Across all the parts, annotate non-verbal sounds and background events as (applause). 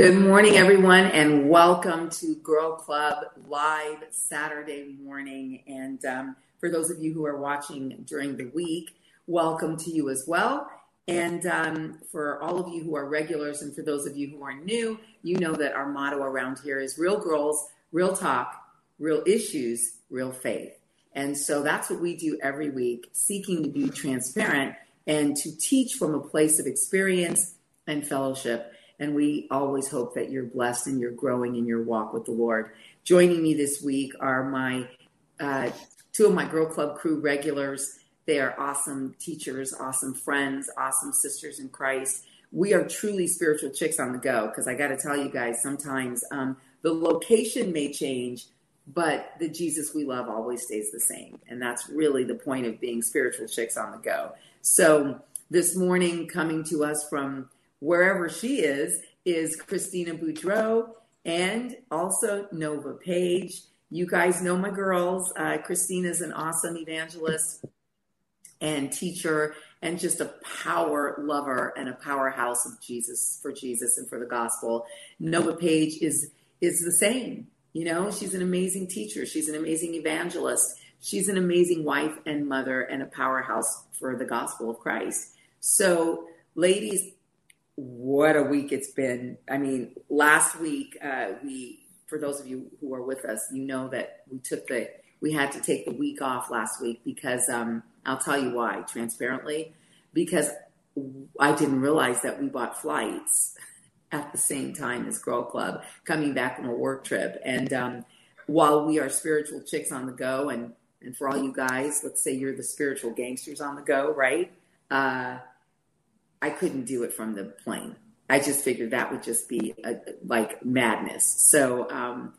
Good morning, everyone, and welcome to Girl Club live Saturday morning. And um, for those of you who are watching during the week, welcome to you as well. And um, for all of you who are regulars, and for those of you who are new, you know that our motto around here is real girls, real talk, real issues, real faith. And so that's what we do every week, seeking to be transparent and to teach from a place of experience and fellowship. And we always hope that you're blessed and you're growing in your walk with the Lord. Joining me this week are my uh, two of my Girl Club crew regulars. They are awesome teachers, awesome friends, awesome sisters in Christ. We are truly spiritual chicks on the go because I got to tell you guys, sometimes um, the location may change, but the Jesus we love always stays the same. And that's really the point of being spiritual chicks on the go. So this morning, coming to us from wherever she is, is Christina Boudreau and also Nova Page. You guys know my girls. Uh, Christina's an awesome evangelist and teacher and just a power lover and a powerhouse of Jesus for Jesus and for the gospel. Nova Page is is the same. You know, she's an amazing teacher. She's an amazing evangelist. She's an amazing wife and mother and a powerhouse for the gospel of Christ. So, ladies, what a week it's been. I mean, last week, uh, we, for those of you who are with us, you know that we took the, we had to take the week off last week because um, I'll tell you why, transparently, because I didn't realize that we bought flights at the same time as Girl Club coming back from a work trip. And um, while we are spiritual chicks on the go, and, and for all you guys, let's say you're the spiritual gangsters on the go, right? Uh, I couldn't do it from the plane. I just figured that would just be a, like madness. So um,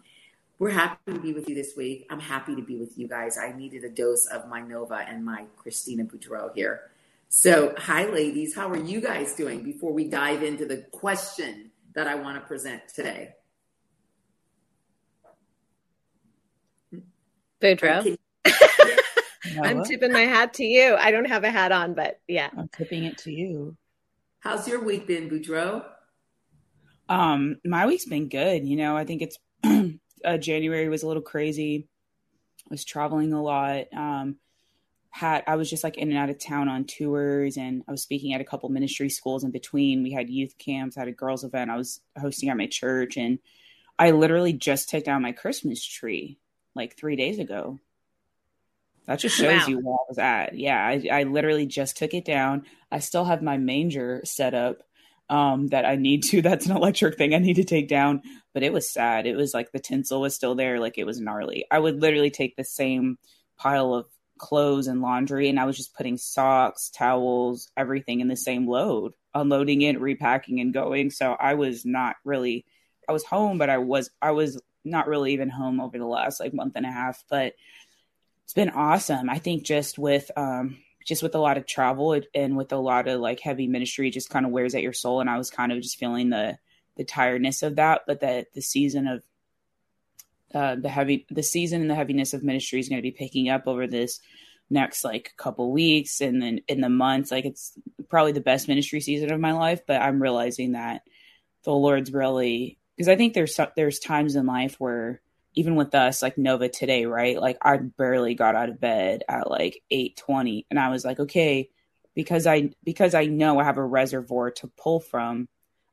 we're happy to be with you this week. I'm happy to be with you guys. I needed a dose of my Nova and my Christina Boudreau here. So, hi, ladies. How are you guys doing before we dive into the question that I want to present today? Boudreau. I'm (laughs) tipping my hat to you. I don't have a hat on, but yeah. I'm tipping it to you. How's your week been, Boudreau? Um, my week's been good. You know, I think it's (clears throat) uh, January was a little crazy. I was traveling a lot. Um, had I was just like in and out of town on tours, and I was speaking at a couple ministry schools in between. We had youth camps, I had a girls event. I was hosting at my church, and I literally just took down my Christmas tree like three days ago. That just (laughs) shows wow. you where I was at. Yeah, I, I literally just took it down. I still have my manger set up um, that I need to. (laughs) That's an electric thing I need to take down. But it was sad. It was like the tinsel was still there, like it was gnarly. I would literally take the same pile of clothes and laundry, and I was just putting socks, towels, everything in the same load, unloading it, repacking, and going. So I was not really. I was home, but I was I was not really even home over the last like month and a half. But it's been awesome. I think just with um just with a lot of travel and with a lot of like heavy ministry just kind of wears at your soul and I was kind of just feeling the the tiredness of that but that the season of uh the heavy the season and the heaviness of ministry is going to be picking up over this next like couple weeks and then in the months like it's probably the best ministry season of my life but I'm realizing that the Lord's really because I think there's there's times in life where even with us like nova today right like i barely got out of bed at like 8.20 and i was like okay because i because i know i have a reservoir to pull from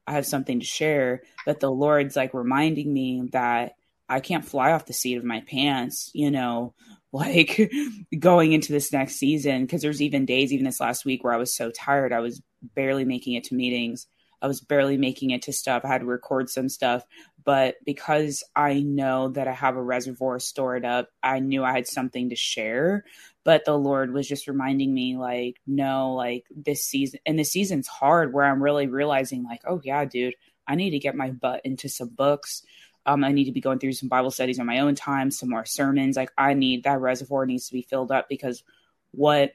i have something to share but the lord's like reminding me that i can't fly off the seat of my pants you know (laughs) like going into this next season because there's even days even this last week where i was so tired i was barely making it to meetings I was barely making it to stuff. I had to record some stuff, but because I know that I have a reservoir stored up, I knew I had something to share. But the Lord was just reminding me, like, no, like this season, and the season's hard where I'm really realizing, like, oh, yeah, dude, I need to get my butt into some books. Um, I need to be going through some Bible studies on my own time, some more sermons. Like, I need that reservoir needs to be filled up because what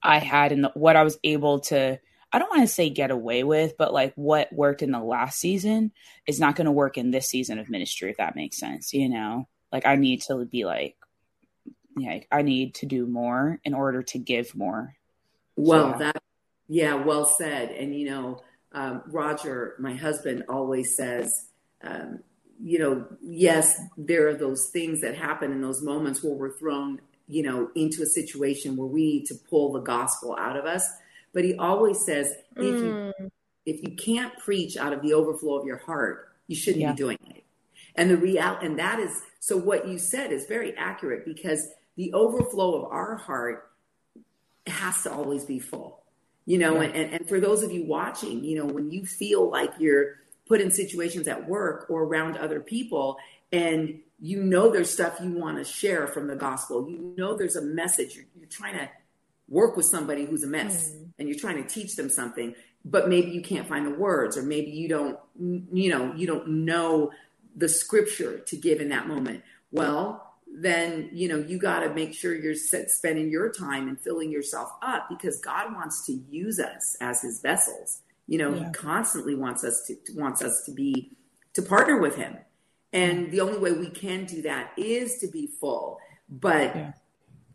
I had and what I was able to I don't want to say get away with, but like what worked in the last season is not going to work in this season of ministry, if that makes sense. You know, like I need to be like, yeah, I need to do more in order to give more. Well, so. that, yeah, well said. And, you know, um, Roger, my husband, always says, um, you know, yes, there are those things that happen in those moments where we're thrown, you know, into a situation where we need to pull the gospel out of us. But he always says, if you mm. if you can't preach out of the overflow of your heart, you shouldn't yeah. be doing it. And the real and that is so what you said is very accurate because the overflow of our heart has to always be full. You know, yeah. and, and for those of you watching, you know, when you feel like you're put in situations at work or around other people and you know there's stuff you want to share from the gospel you know there's a message you're, you're trying to work with somebody who's a mess mm. and you're trying to teach them something but maybe you can't find the words or maybe you don't you know you don't know the scripture to give in that moment well then you know you got to make sure you're spending your time and filling yourself up because god wants to use us as his vessels you know, yeah. he constantly wants us to wants us to be to partner with him. And the only way we can do that is to be full. But yeah.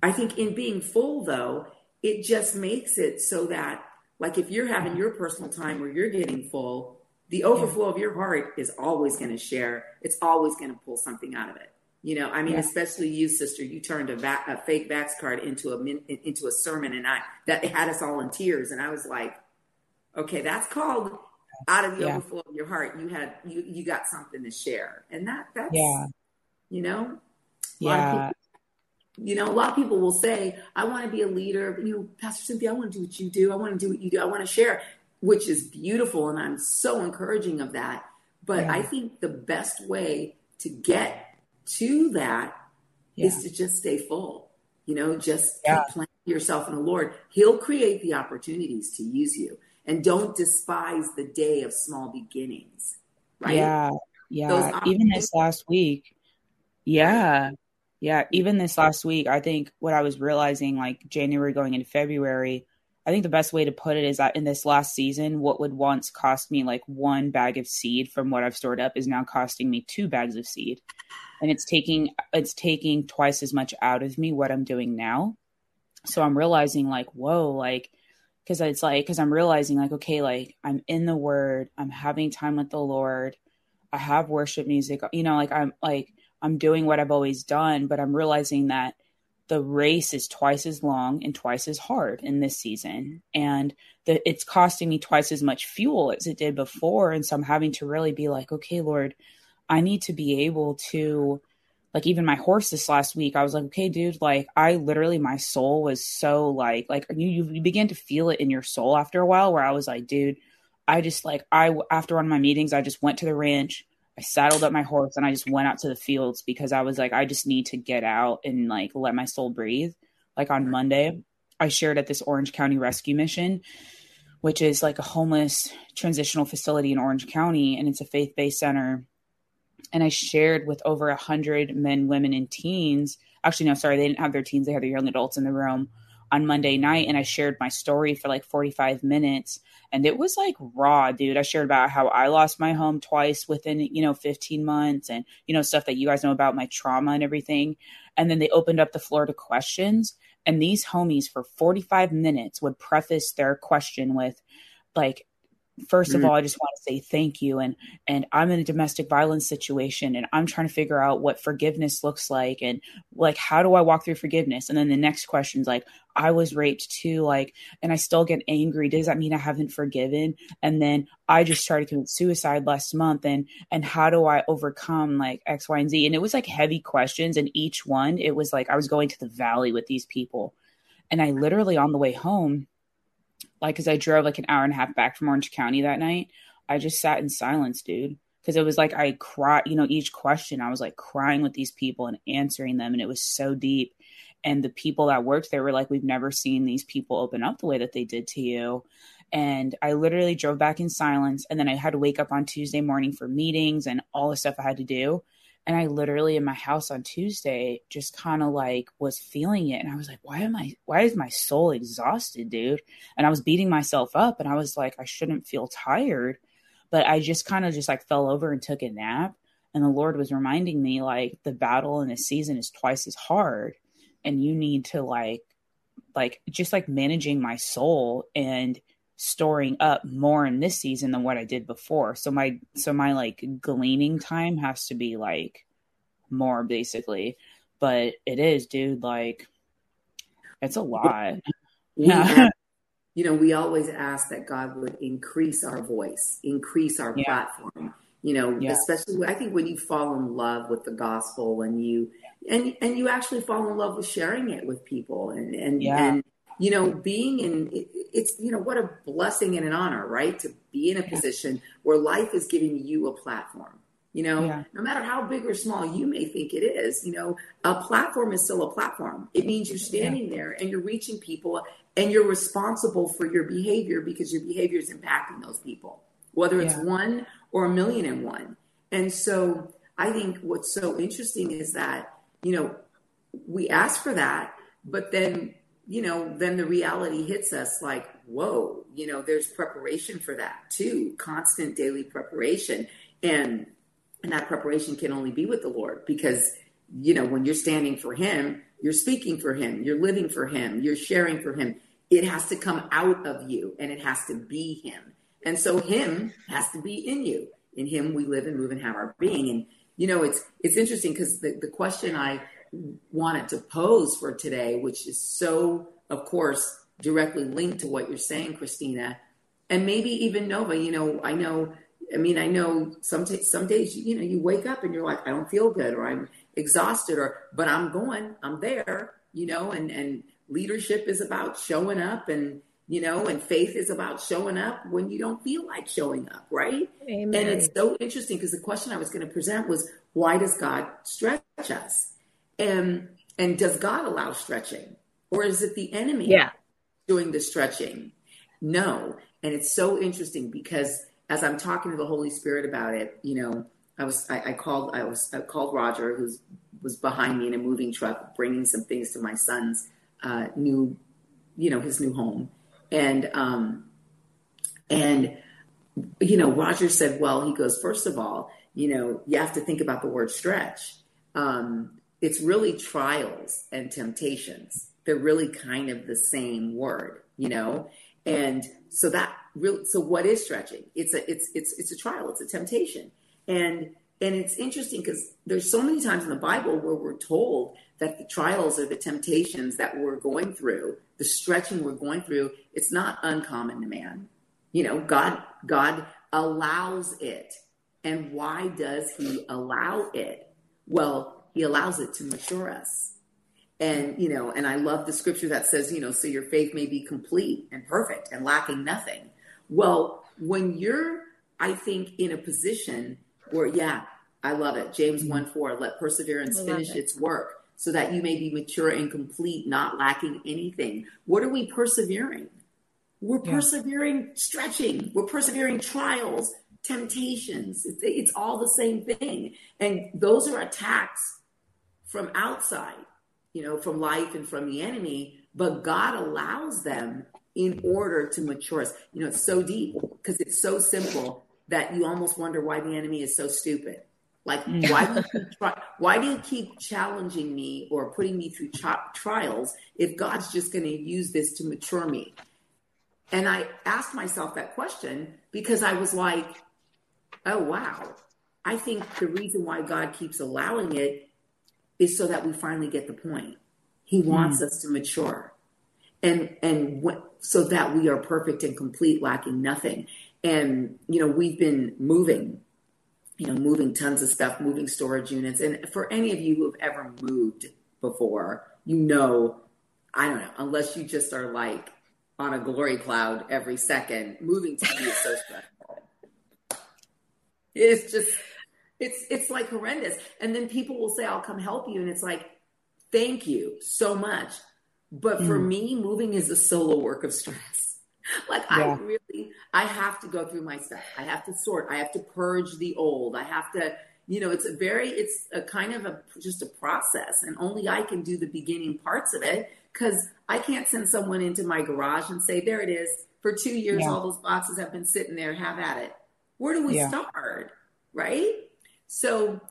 I think in being full though, it just makes it so that like if you're having your personal time where you're getting full, the overflow yeah. of your heart is always going to share. It's always going to pull something out of it. You know, I mean, yeah. especially you, sister. You turned a, va- a fake Vax card into a min- into a sermon, and I that had us all in tears. And I was like, Okay, that's called out of the yeah. overflow of your heart. You had you you got something to share, and that that's yeah. you know, yeah. You know, a lot of people will say, "I want to be a leader." You know, Pastor Cynthia, I want to do what you do. I want to do what you do. I want to share, which is beautiful, and I'm so encouraging of that. But yeah. I think the best way to get to that yeah. is to just stay full. You know, just yeah. plant yourself in the Lord. He'll create the opportunities to use you and don't despise the day of small beginnings. Right? Yeah. Yeah. Even this last week. Yeah. Yeah. Even this last week, I think what I was realizing, like January going into February, I think the best way to put it is that in this last season, what would once cost me like one bag of seed from what I've stored up is now costing me two bags of seed. And it's taking it's taking twice as much out of me what I'm doing now. So I'm realizing like, whoa, like because it's like because i'm realizing like okay like i'm in the word i'm having time with the lord i have worship music you know like i'm like i'm doing what i've always done but i'm realizing that the race is twice as long and twice as hard in this season. And that it's costing me twice as much fuel as it did before. And so i'm having to really be like okay lord i need to be able to like even my horse this last week, I was like, okay, dude, like I literally my soul was so like like you you begin to feel it in your soul after a while where I was like, dude, I just like I after one of my meetings, I just went to the ranch, I saddled up my horse and I just went out to the fields because I was like, I just need to get out and like let my soul breathe. Like on Monday, I shared at this Orange County rescue mission, which is like a homeless transitional facility in Orange County, and it's a faith based center and I shared with over a hundred men, women, and teens. Actually, no, sorry, they didn't have their teens; they had their young adults in the room on Monday night, and I shared my story for like forty-five minutes, and it was like raw, dude. I shared about how I lost my home twice within you know fifteen months, and you know stuff that you guys know about my trauma and everything. And then they opened up the floor to questions, and these homies for forty-five minutes would preface their question with like first of mm. all i just want to say thank you and and i'm in a domestic violence situation and i'm trying to figure out what forgiveness looks like and like how do i walk through forgiveness? And then the next question is like i was raped too like and i still get angry. Does that mean i haven't forgiven? And then i just tried to commit suicide last month and and how do i overcome like x y and z? And it was like heavy questions and each one it was like i was going to the valley with these people. And i literally on the way home like because I drove like an hour and a half back from Orange County that night. I just sat in silence, dude. Because it was like I cried, you know, each question I was like crying with these people and answering them, and it was so deep. And the people that worked there were like, "We've never seen these people open up the way that they did to you." And I literally drove back in silence, and then I had to wake up on Tuesday morning for meetings and all the stuff I had to do. And I literally in my house on Tuesday just kind of like was feeling it. And I was like, why am I, why is my soul exhausted, dude? And I was beating myself up and I was like, I shouldn't feel tired. But I just kind of just like fell over and took a nap. And the Lord was reminding me like the battle in this season is twice as hard. And you need to like, like, just like managing my soul and storing up more in this season than what I did before. So my so my like gleaning time has to be like more basically. But it is, dude, like it's a lot. Yeah. (laughs) you know, we always ask that God would increase our voice, increase our yeah. platform. You know, yeah. especially I think when you fall in love with the gospel and you and and you actually fall in love with sharing it with people and and yeah. and you know being in it's you know what a blessing and an honor right to be in a position where life is giving you a platform you know yeah. no matter how big or small you may think it is you know a platform is still a platform it means you're standing yeah. there and you're reaching people and you're responsible for your behavior because your behavior is impacting those people whether it's yeah. one or a million and one and so i think what's so interesting is that you know we ask for that but then you know then the reality hits us like whoa you know there's preparation for that too constant daily preparation and and that preparation can only be with the Lord because, you know, when you're standing for Him, you're speaking for Him, you're living for Him, you're sharing for Him. It has to come out of you and it has to be Him. And so Him has to be in you. In Him we live and move and have our being. And, you know, it's it's interesting because the, the question I wanted to pose for today, which is so, of course, directly linked to what you're saying, Christina, and maybe even Nova, you know, I know I mean, I know some t- some days you know you wake up and you're like, I don't feel good, or I'm exhausted, or but I'm going, I'm there, you know, and and leadership is about showing up, and you know, and faith is about showing up when you don't feel like showing up, right? Amen. And it's so interesting because the question I was going to present was, why does God stretch us, and and does God allow stretching, or is it the enemy yeah. doing the stretching? No, and it's so interesting because as I'm talking to the Holy Spirit about it, you know, I was I, I called I was I called Roger, who was behind me in a moving truck, bringing some things to my son's uh, new, you know, his new home, and um, and you know, Roger said, well, he goes, first of all, you know, you have to think about the word stretch. Um, it's really trials and temptations. They're really kind of the same word, you know, and so that really, so what is stretching? It's a, it's, it's, it's a trial. It's a temptation. And, and it's interesting because there's so many times in the Bible where we're told that the trials or the temptations that we're going through, the stretching we're going through, it's not uncommon to man. You know, God, God allows it. And why does he allow it? Well, he allows it to mature us. And, you know, and I love the scripture that says, you know, so your faith may be complete and perfect and lacking nothing. Well, when you're, I think, in a position where, yeah, I love it. James mm-hmm. 1 4, let perseverance finish it. its work so that you may be mature and complete, not lacking anything. What are we persevering? We're yeah. persevering stretching, we're persevering trials, temptations. It's, it's all the same thing. And those are attacks from outside you know, from life and from the enemy, but God allows them in order to mature us. You know, it's so deep because it's so simple that you almost wonder why the enemy is so stupid. Like, mm. why do (laughs) you try, why do you keep challenging me or putting me through trials if God's just going to use this to mature me? And I asked myself that question because I was like, oh wow, I think the reason why God keeps allowing it is so that we finally get the point. He wants mm. us to mature and and so that we are perfect and complete lacking nothing and you know we've been moving you know moving tons of stuff moving storage units and for any of you who have ever moved before you know i don't know unless you just are like on a glory cloud every second moving to me is so stressful it's just it's it's like horrendous. And then people will say, I'll come help you. And it's like, thank you so much. But for mm. me, moving is a solo work of stress. (laughs) like yeah. I really I have to go through my stuff. I have to sort. I have to purge the old. I have to, you know, it's a very it's a kind of a just a process. And only I can do the beginning parts of it because I can't send someone into my garage and say, there it is. For two years, yeah. all those boxes have been sitting there, have at it. Where do we yeah. start? Right? So,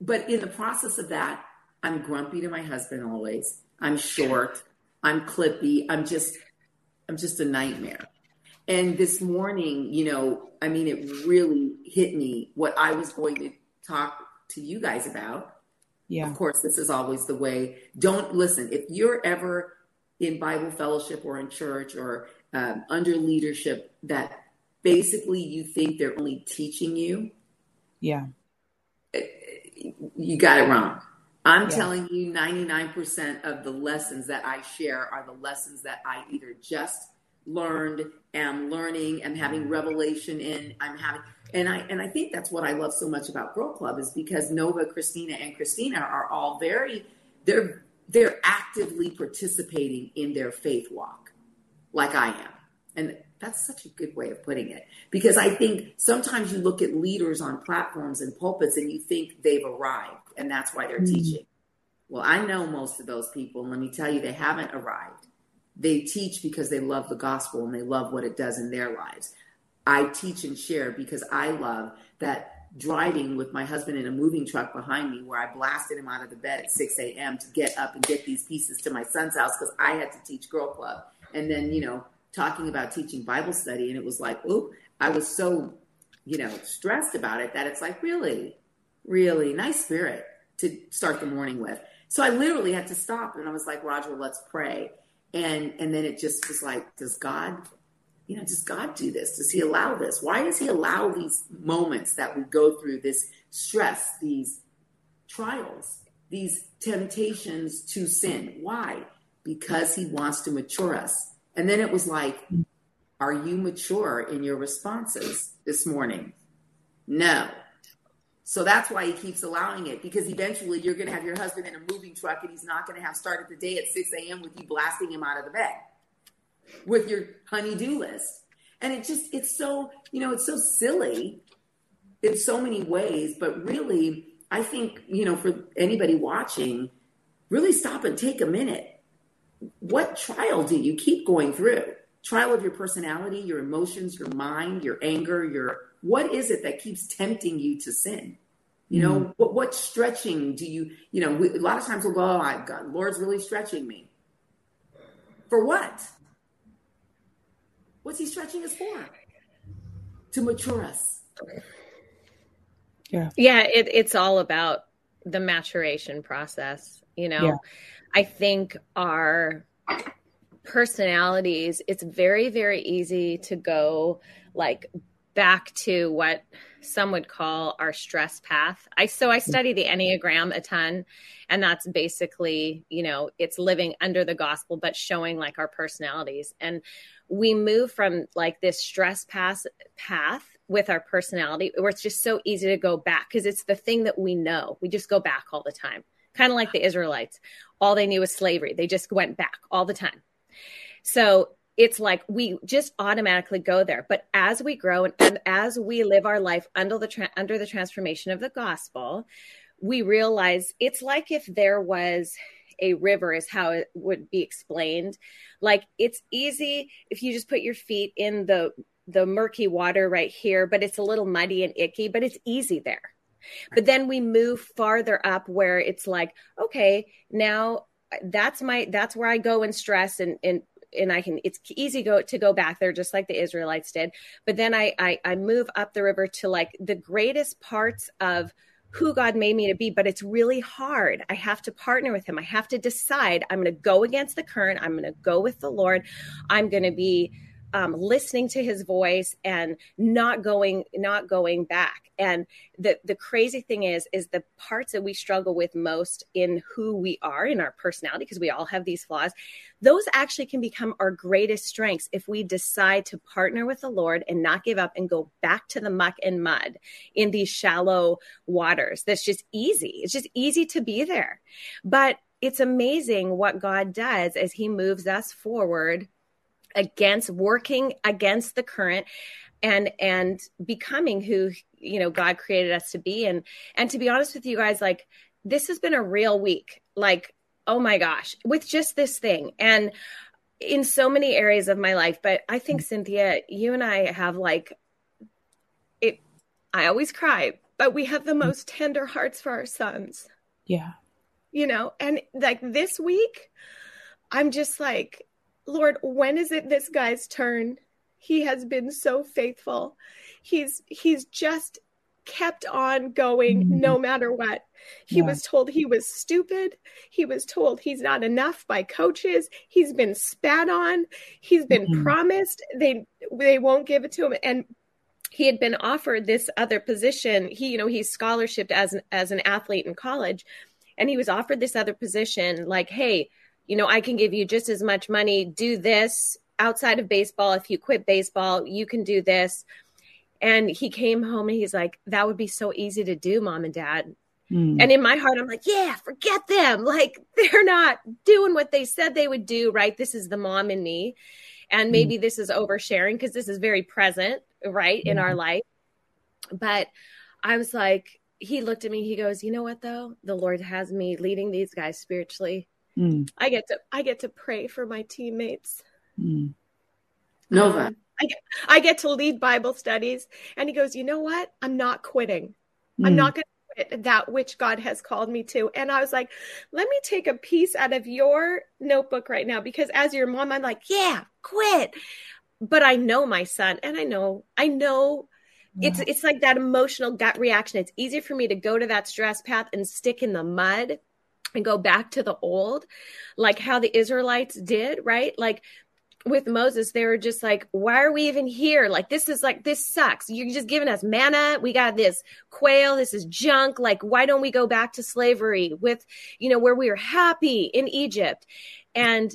but in the process of that, I'm grumpy to my husband always. I'm short. I'm clippy. I'm just, I'm just a nightmare. And this morning, you know, I mean, it really hit me what I was going to talk to you guys about. Yeah. Of course, this is always the way. Don't listen. If you're ever in Bible fellowship or in church or um, under leadership that basically you think they're only teaching you, yeah, you got it wrong. I'm yeah. telling you, 99% of the lessons that I share are the lessons that I either just learned, am learning, am having mm-hmm. revelation in, I'm having, and I and I think that's what I love so much about Girl Club is because Nova, Christina, and Christina are all very, they're they're actively participating in their faith walk, like I am, and that's such a good way of putting it because I think sometimes you look at leaders on platforms and pulpits and you think they've arrived and that's why they're mm-hmm. teaching. Well, I know most of those people, and let me tell you, they haven't arrived. They teach because they love the gospel and they love what it does in their lives. I teach and share because I love that driving with my husband in a moving truck behind me where I blasted him out of the bed at 6 a.m. to get up and get these pieces to my son's house because I had to teach Girl Club. And then, you know, talking about teaching Bible study. And it was like, oh, I was so, you know, stressed about it that it's like, really, really nice spirit to start the morning with. So I literally had to stop and I was like, Roger, let's pray. And and then it just was like, does God, you know, does God do this? Does he allow this? Why does he allow these moments that we go through, this stress, these trials, these temptations to sin? Why? Because he wants to mature us. And then it was like, are you mature in your responses this morning? No. So that's why he keeps allowing it because eventually you're going to have your husband in a moving truck and he's not going to have started the day at 6 a.m. with you blasting him out of the bed with your honey-do list. And it just, it's so, you know, it's so silly in so many ways, but really, I think, you know, for anybody watching, really stop and take a minute what trial do you keep going through? Trial of your personality, your emotions, your mind, your anger, your what is it that keeps tempting you to sin? You know, mm what, what stretching do you, you know, we, a lot of times we'll go, oh, I've got, Lord's really stretching me. For what? What's he stretching us for? To mature us. Yeah. Yeah. It, it's all about the maturation process, you know. Yeah. I think our personalities, it's very, very easy to go like back to what some would call our stress path. I so I study the Enneagram a ton and that's basically, you know, it's living under the gospel but showing like our personalities. And we move from like this stress path path with our personality where it's just so easy to go back because it's the thing that we know. We just go back all the time kind of like the Israelites. All they knew was slavery. They just went back all the time. So it's like we just automatically go there. But as we grow and, and as we live our life under the tra- under the transformation of the gospel, we realize it's like if there was a river is how it would be explained. Like it's easy if you just put your feet in the the murky water right here, but it's a little muddy and icky, but it's easy there. But then we move farther up where it's like, okay, now that's my that's where I go and stress and and and I can it's easy go to go back there just like the Israelites did. But then I I, I move up the river to like the greatest parts of who God made me to be, but it's really hard. I have to partner with Him. I have to decide I'm going to go against the current. I'm going to go with the Lord. I'm going to be um, listening to his voice and not going not going back. And the the crazy thing is is the parts that we struggle with most in who we are in our personality because we all have these flaws those actually can become our greatest strengths if we decide to partner with the lord and not give up and go back to the muck and mud in these shallow waters. That's just easy. It's just easy to be there. But it's amazing what god does as he moves us forward against working against the current and and becoming who you know God created us to be. And and to be honest with you guys like this has been a real week. Like oh my gosh with just this thing and in so many areas of my life. But I think Cynthia you and I have like it I always cry but we have the mm-hmm. most tender hearts for our sons. Yeah. You know and like this week I'm just like Lord, when is it this guy's turn? he has been so faithful. He's he's just kept on going mm-hmm. no matter what. He yeah. was told he was stupid. He was told he's not enough by coaches. He's been spat on. He's been mm-hmm. promised they they won't give it to him and he had been offered this other position. He, you know, he's scholarshiped as an, as an athlete in college, and he was offered this other position. Like, hey, you know, I can give you just as much money. Do this outside of baseball. If you quit baseball, you can do this. And he came home and he's like, that would be so easy to do, mom and dad. Mm. And in my heart, I'm like, yeah, forget them. (laughs) Like, they're not doing what they said they would do, right? This is the mom in me. And maybe mm. this is oversharing because this is very present, right, in our life. But I was like, he looked at me, he goes, You know what though? The Lord has me leading these guys spiritually. Mm. I get to I get to pray for my teammates. Mm. Nova. Um, I get, I get to lead Bible studies. And he goes, You know what? I'm not quitting. Mm. I'm not going to quit that which God has called me to. And I was like, Let me take a piece out of your notebook right now because as your mom, I'm like, Yeah, quit. But I know my son and I know, I know it's it's like that emotional gut reaction. It's easier for me to go to that stress path and stick in the mud and go back to the old, like how the Israelites did, right? Like with Moses, they were just like, why are we even here? Like, this is like, this sucks. You're just giving us manna. We got this quail. This is junk. Like, why don't we go back to slavery with, you know, where we were happy in Egypt? And,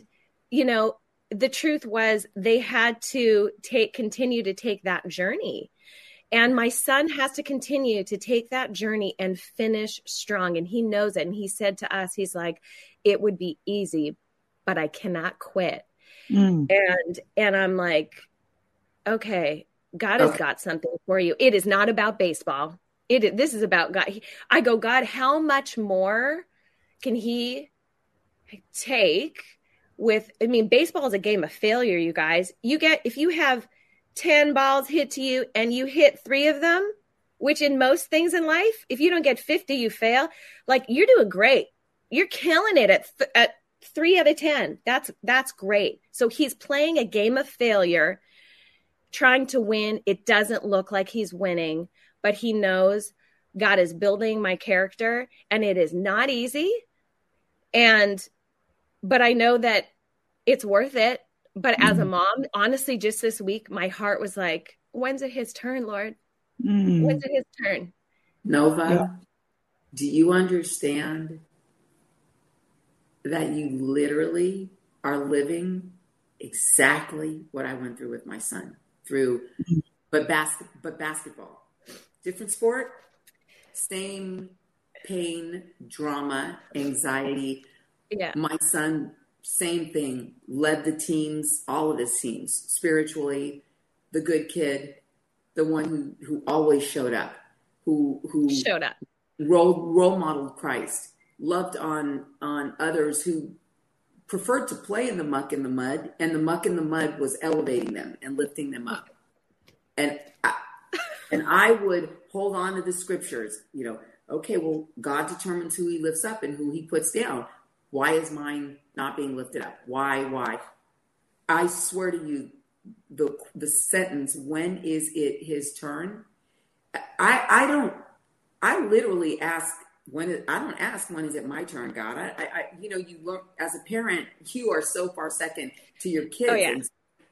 you know, the truth was they had to take, continue to take that journey. And my son has to continue to take that journey and finish strong. And he knows it. And he said to us, he's like, it would be easy, but I cannot quit. Mm. And and I'm like, okay, God has got something for you. It is not about baseball. It this is about God. I go, God, how much more can he take with I mean, baseball is a game of failure, you guys. You get if you have 10 balls hit to you and you hit three of them, which in most things in life, if you don't get 50, you fail. Like you're doing great. You're killing it at, th- at three out of 10. That's, that's great. So he's playing a game of failure, trying to win. It doesn't look like he's winning, but he knows God is building my character and it is not easy. And, but I know that it's worth it but mm. as a mm-hmm. mom, honestly, just this week, my heart was like, when's it his turn, Lord? Mm. When's it his turn? Nova, yeah. do you understand that you literally are living exactly what I went through with my son through, mm. but basket, but basketball, different sport, same pain, drama, anxiety. Yeah. My son same thing, led the teams, all of his teams, spiritually, the good kid, the one who, who always showed up, who who showed up, role role modeled Christ, loved on on others who preferred to play in the muck and the mud, and the muck and the mud was elevating them and lifting them up. And I, and I would hold on to the scriptures, you know, okay, well, God determines who he lifts up and who he puts down. Why is mine not being lifted up? Why? Why? I swear to you, the the sentence, when is it his turn? I I don't I literally ask when it, I don't ask when is it my turn, God. I, I you know you learn as a parent, you are so far second to your kids. Oh, yeah.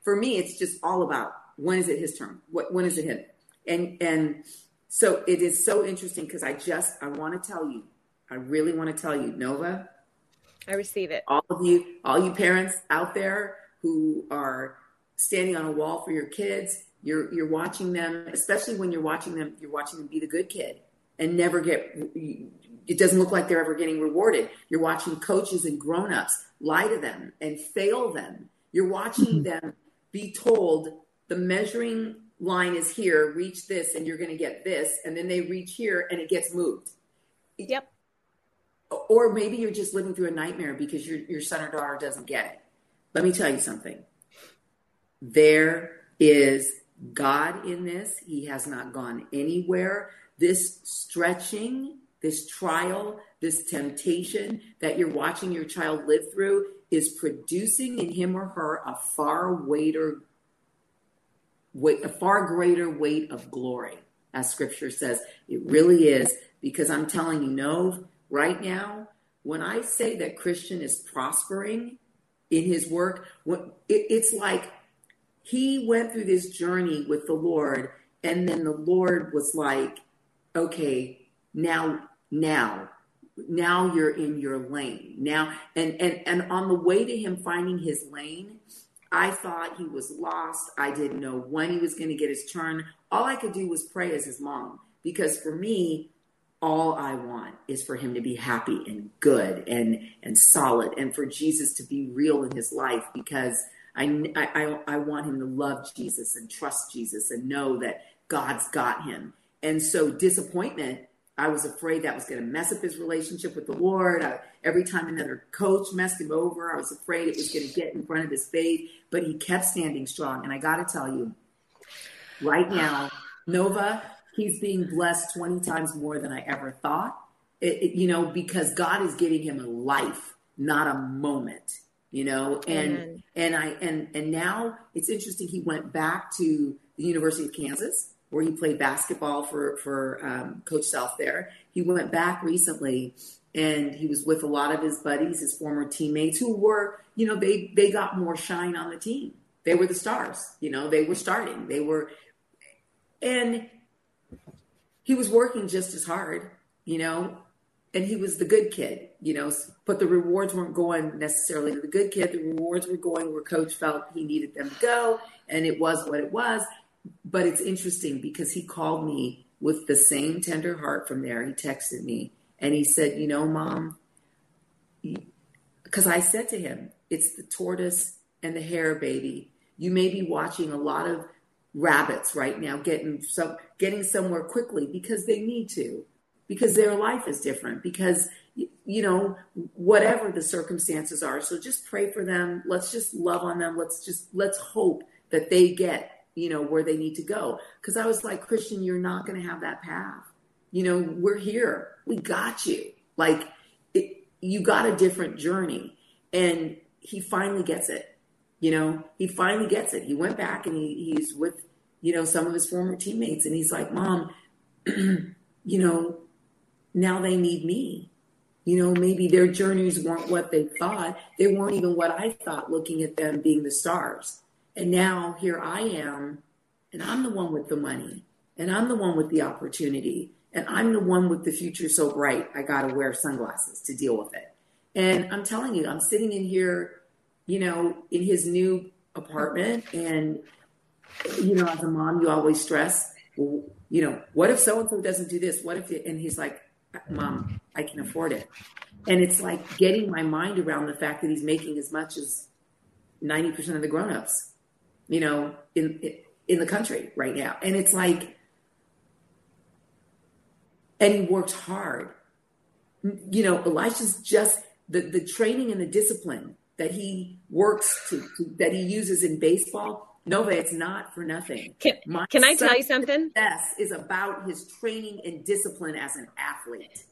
for me, it's just all about when is it his turn? What when is it him? And and so it is so interesting because I just I want to tell you, I really want to tell you, Nova, I receive it. All of you, all you parents out there who are standing on a wall for your kids, you're you're watching them, especially when you're watching them, you're watching them be the good kid and never get it doesn't look like they're ever getting rewarded. You're watching coaches and grown-ups lie to them and fail them. You're watching mm-hmm. them be told the measuring line is here, reach this and you're going to get this and then they reach here and it gets moved. Yep or maybe you're just living through a nightmare because your, your son or daughter doesn't get it. Let me tell you something. There is God in this. He has not gone anywhere. This stretching, this trial, this temptation that you're watching your child live through is producing in him or her a far greater weight, a far greater weight of glory, as scripture says. It really is, because I'm telling you, no, right now, when I say that Christian is prospering in his work, it's like he went through this journey with the Lord, and then the Lord was like, okay, now, now, now you're in your lane. Now, and and and on the way to him finding his lane, I thought he was lost. I didn't know when he was going to get his turn. All I could do was pray as his mom because for me, all I want is for him to be happy and good and and solid, and for Jesus to be real in his life because I I I want him to love Jesus and trust Jesus and know that God's got him. And so disappointment I was afraid that was going to mess up his relationship with the Lord. I, every time another coach messed him over, I was afraid it was going to get in front of his faith, but he kept standing strong. And I got to tell you, right now, Nova, he's being blessed 20 times more than I ever thought. It, it, you know, because God is giving him a life, not a moment. You know, and Amen. and I and and now it's interesting. He went back to the University of Kansas where he played basketball for for um, Coach Self there. He went back recently, and he was with a lot of his buddies, his former teammates, who were, you know, they they got more shine on the team. They were the stars. You know, they were starting. They were, and he was working just as hard. You know, and he was the good kid. You know, but the rewards weren't going necessarily to the good kid. The rewards were going where coach felt he needed them to go, and it was what it was but it's interesting because he called me with the same tender heart from there. He texted me and he said, You know, mom, because I said to him, It's the tortoise and the hare, baby. You may be watching a lot of rabbits right now getting some getting somewhere quickly because they need to because their life is different because you know whatever the circumstances are so just pray for them let's just love on them let's just let's hope that they get you know, where they need to go. Cause I was like, Christian, you're not going to have that path. You know, we're here. We got you. Like, it, you got a different journey. And he finally gets it. You know, he finally gets it. He went back and he, he's with, you know, some of his former teammates. And he's like, Mom, (clears throat) you know, now they need me. You know, maybe their journeys weren't what they thought. They weren't even what I thought looking at them being the stars and now here I am, and I'm the one with the money, and I'm the one with the opportunity, and I'm the one with the future so bright. I got to wear sunglasses to deal with it. And I'm telling you, I'm sitting in here, you know, in his new apartment, and you know, as a mom, you always stress, you know, what if so and so doesn't do this? What if? It, and he's like, Mom, I can afford it. And it's like getting my mind around the fact that he's making as much as 90% of the grown-ups you know, in in the country right now. And it's like, and he works hard. You know, Elisha's just the the training and the discipline that he works to, to that he uses in baseball. Nova, it's not for nothing. Can, can I tell you something? Yes, is about his training and discipline as an athlete.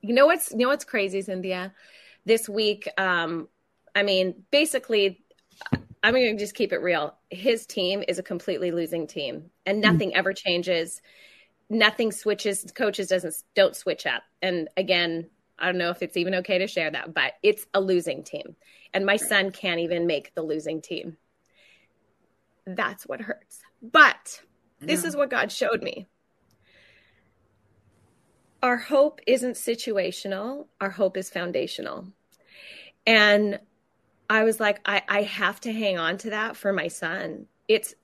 You know what's you know what's crazy, Cynthia? This week, um, I mean, basically I'm going to just keep it real. His team is a completely losing team, and hmm. nothing mm-hmm. ever changes. Nothing switches. Coaches doesn't don't switch up. And again, I don't know if it's even okay to share that, but it's a losing team, and my son can't even make the losing team. That's what hurts. But this is what God showed me. Our hope isn't situational. Our hope is foundational. And I was like, I, I have to hang on to that for my son. It's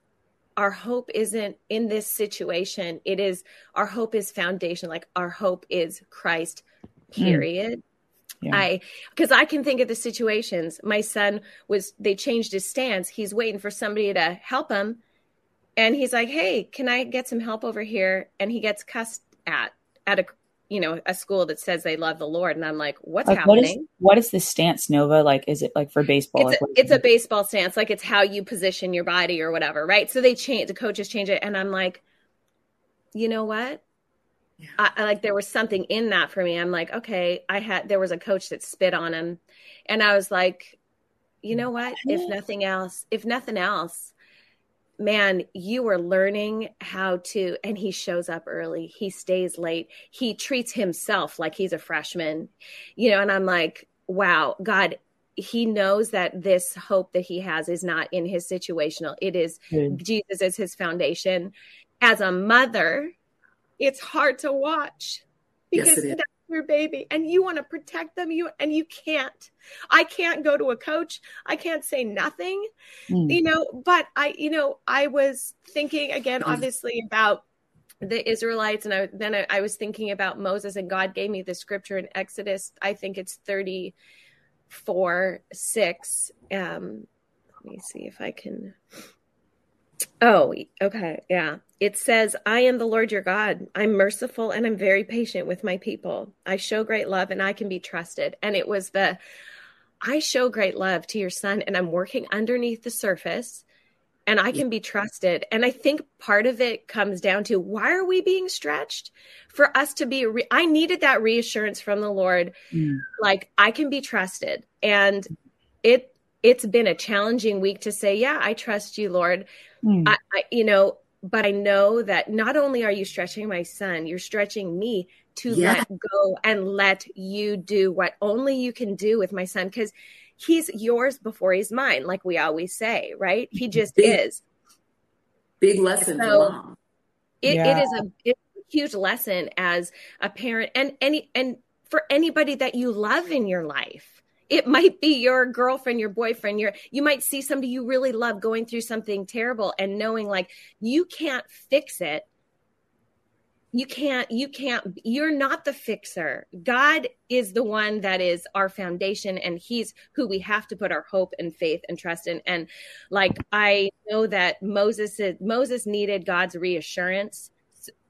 our hope isn't in this situation. It is our hope is foundation. Like our hope is Christ, hmm. period. Mm. Yeah. I because I can think of the situations. My son was they changed his stance. He's waiting for somebody to help him. And he's like, Hey, can I get some help over here? And he gets cussed at at a you know a school that says they love the lord and i'm like what's like, happening what is, what is this stance nova like is it like for baseball it's, a, it's a baseball stance like it's how you position your body or whatever right so they change the coaches change it and i'm like you know what yeah. I, I like there was something in that for me i'm like okay i had there was a coach that spit on him and i was like you know what if nothing else if nothing else man, you are learning how to, and he shows up early. He stays late. He treats himself like he's a freshman, you know, and I'm like, wow, God, he knows that this hope that he has is not in his situational. It is Good. Jesus is his foundation. As a mother, it's hard to watch because yes, that's your baby and you want to protect them you and you can't i can't go to a coach i can't say nothing mm. you know but i you know i was thinking again mm. obviously about the Israelites, and I, then I, I, was thinking about Moses, and God gave me the scripture in Exodus. I think it's thirty-four six. Um, let me see if I can. Oh, okay, yeah. It says, "I am the Lord your God. I'm merciful and I'm very patient with my people. I show great love and I can be trusted." And it was the, I show great love to your son, and I'm working underneath the surface and I can be trusted. And I think part of it comes down to why are we being stretched? For us to be, re- I needed that reassurance from the Lord, mm. like I can be trusted. And it, it's been a challenging week to say, yeah, I trust you, Lord. Mm. I, I, you know, but I know that not only are you stretching my son, you're stretching me to yeah. let go and let you do what only you can do with my son. Cause he's yours before he's mine, like we always say, right? He just big, is. Big lesson so. It, yeah. it is a it's a huge lesson as a parent and any and for anybody that you love in your life. It might be your girlfriend, your boyfriend, your you might see somebody you really love going through something terrible and knowing like you can't fix it. You can't you can't you're not the fixer. God is the one that is our foundation and he's who we have to put our hope and faith and trust in. And like i know that moses moses needed god's reassurance.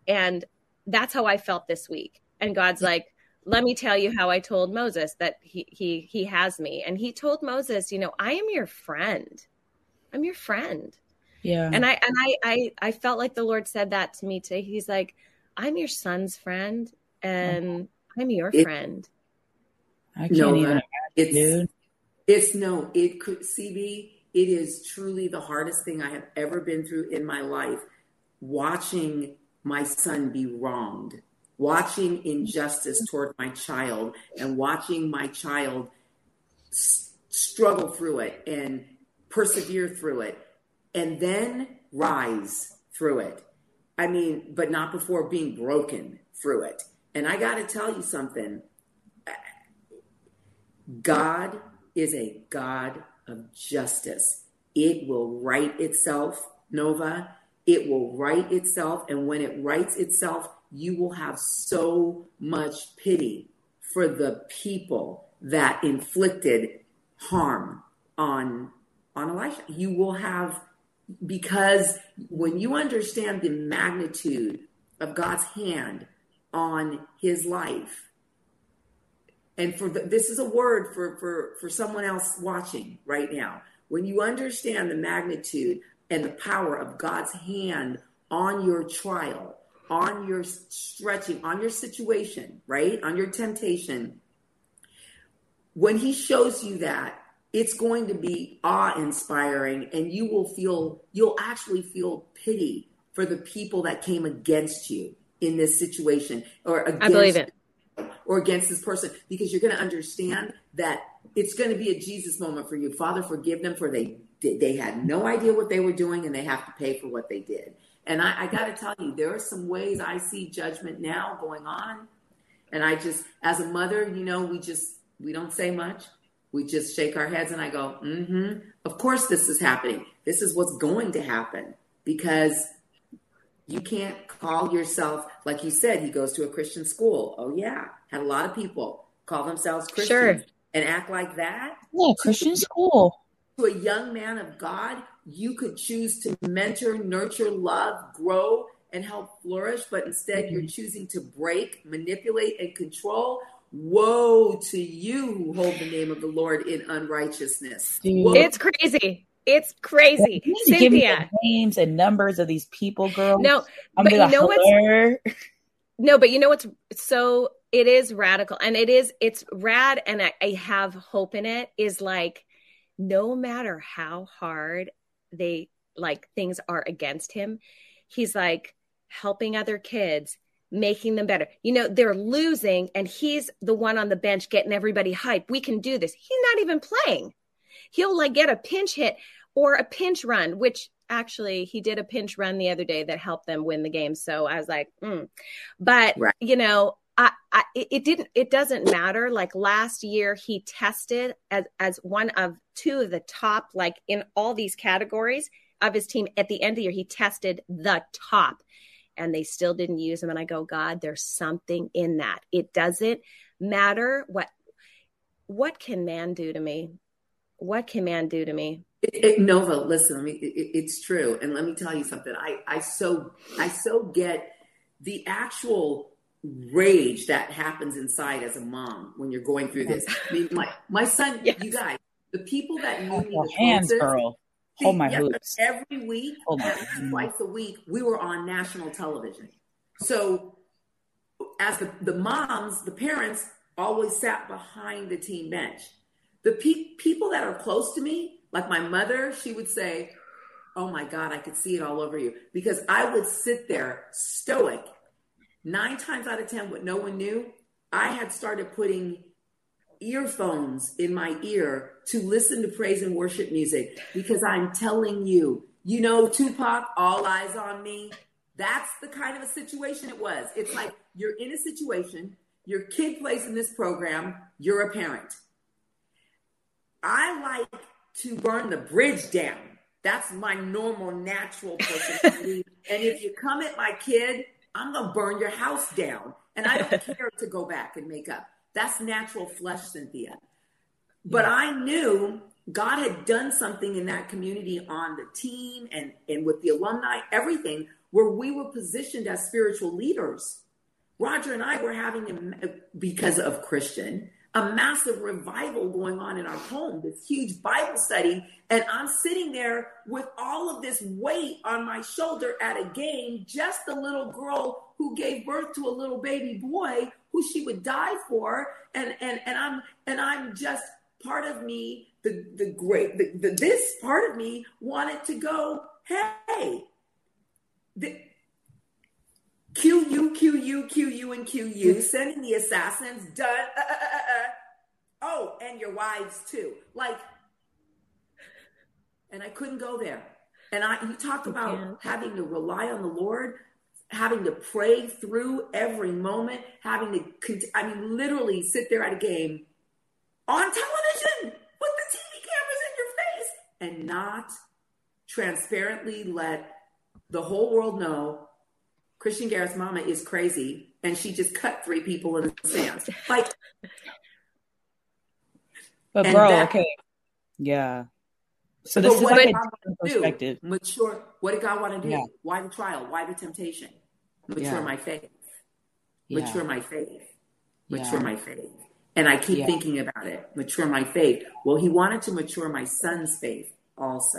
And that's how i felt this week. And god's like let me tell you how i told moses that he he he has me and he told moses you know i am your friend i'm your friend yeah and i and i i, I felt like the lord said that to me today he's like I'm your son's friend and I'm your it, friend. I can't no, even uh, it's, dude. It's no, it could CB, it is truly the hardest thing I have ever been through in my life. Watching my son be wronged, watching injustice toward my child, and watching my child s- struggle through it and persevere through it, and then rise through it I mean, but not before being broken through it. And I got to tell you something God is a God of justice. It will right itself, Nova. It will right itself. And when it rights itself, you will have so much pity for the people that inflicted harm on on Elisha. You will have because when you understand the magnitude of God's hand on his life, and for the, this is a word for, for, for someone else watching right now. When you understand the magnitude and the power of God's hand on your trial, on your stretching, on your situation, right? On your temptation, when he shows you that, it's going to be awe inspiring and you will feel you'll actually feel pity for the people that came against you in this situation or against I believe it. or against this person because you're going to understand that it's going to be a Jesus moment for you. Father, forgive them for they they had no idea what they were doing and they have to pay for what they did. And I, I got to tell you, there are some ways I see judgment now going on. And I just, as a mother, you know, we just, we don't say much we just shake our heads and I go, mm hmm, of course this is happening. This is what's going to happen because you can't call yourself, like you said, he goes to a Christian school. Oh, yeah. Had a lot of people call themselves Christians sure. and act like that. Yeah, Christian school. To a young man of God, you could choose to mentor, nurture, love, grow, and help flourish, but instead mm-hmm. you're choosing to break, manipulate, and control Woe to you who hold the name of the Lord in unrighteousness. It's crazy. It's crazy. Cynthia. names and numbers of these people, girl. No, I'm but you know what's no, but you know what's so it is radical and it is it's rad and I, I have hope in it is like no matter how hard they like things are against him he's like helping other kids making them better. You know they're losing and he's the one on the bench getting everybody hype. We can do this. He's not even playing. He'll like get a pinch hit or a pinch run which actually he did a pinch run the other day that helped them win the game. So i was like mm. but right. you know I, it didn't it doesn't matter. Like last year he tested as as one of two of the top like in all these categories of his team. At the end of the year he tested the top and they still didn't use him. And i go god there's something in that. It doesn't matter what what can man do to me? What can man do to me? It, it, Nova, listen, it, it's true, and let me tell you something. I, I so, I so get the actual rage that happens inside as a mom when you're going through this. I mean, my my son, (laughs) yes. you guys, the people that knew me the hands, closest, girl. Hold my hoops. Every week, twice a week, we were on national television. So, as the, the moms, the parents always sat behind the team bench. The pe- people that are close to me, like my mother, she would say, Oh my God, I could see it all over you. Because I would sit there stoic nine times out of 10, what no one knew, I had started putting earphones in my ear to listen to praise and worship music because I'm telling you, you know, Tupac, all eyes on me. That's the kind of a situation it was. It's like you're in a situation, your kid plays in this program, you're a parent. I like to burn the bridge down. That's my normal, natural personality. and if you come at my kid I'm going to burn your house down. And I don't (laughs) care to go back and make up. That's natural flesh, Cynthia. But yeah. I knew God had done something in that community on the team and, and with the alumni, everything, where we were positioned as spiritual leaders. Roger and I were having, because of Christian, a massive revival going on in our home, this huge Bible study. And I'm sitting there with all of this weight on my shoulder at a game, just a little girl who gave birth to a little baby boy who she would die for. And, and, and I'm, and I'm just part of me, the, the great, the, the, this part of me wanted to go, Hey, the, Q U Q U Q U and Q U, sending the assassins. Done. Uh, uh, uh, uh, oh, and your wives too. Like, and I couldn't go there. And I, you talked about having to rely on the Lord, having to pray through every moment, having to, I mean, literally sit there at a game on television with the TV cameras in your face and not transparently let the whole world know Christian Garrett's mama is crazy and she just cut three people in the stands. Like, but girl, that, okay, yeah. So this is like a perspective. Do? Mature. What did God want to do? Yeah. Why the trial? Why the temptation? Mature yeah. my faith. Mature yeah. my faith. Mature my faith. And I keep thinking about it. Mature my faith. Well, He wanted to mature my son's faith also.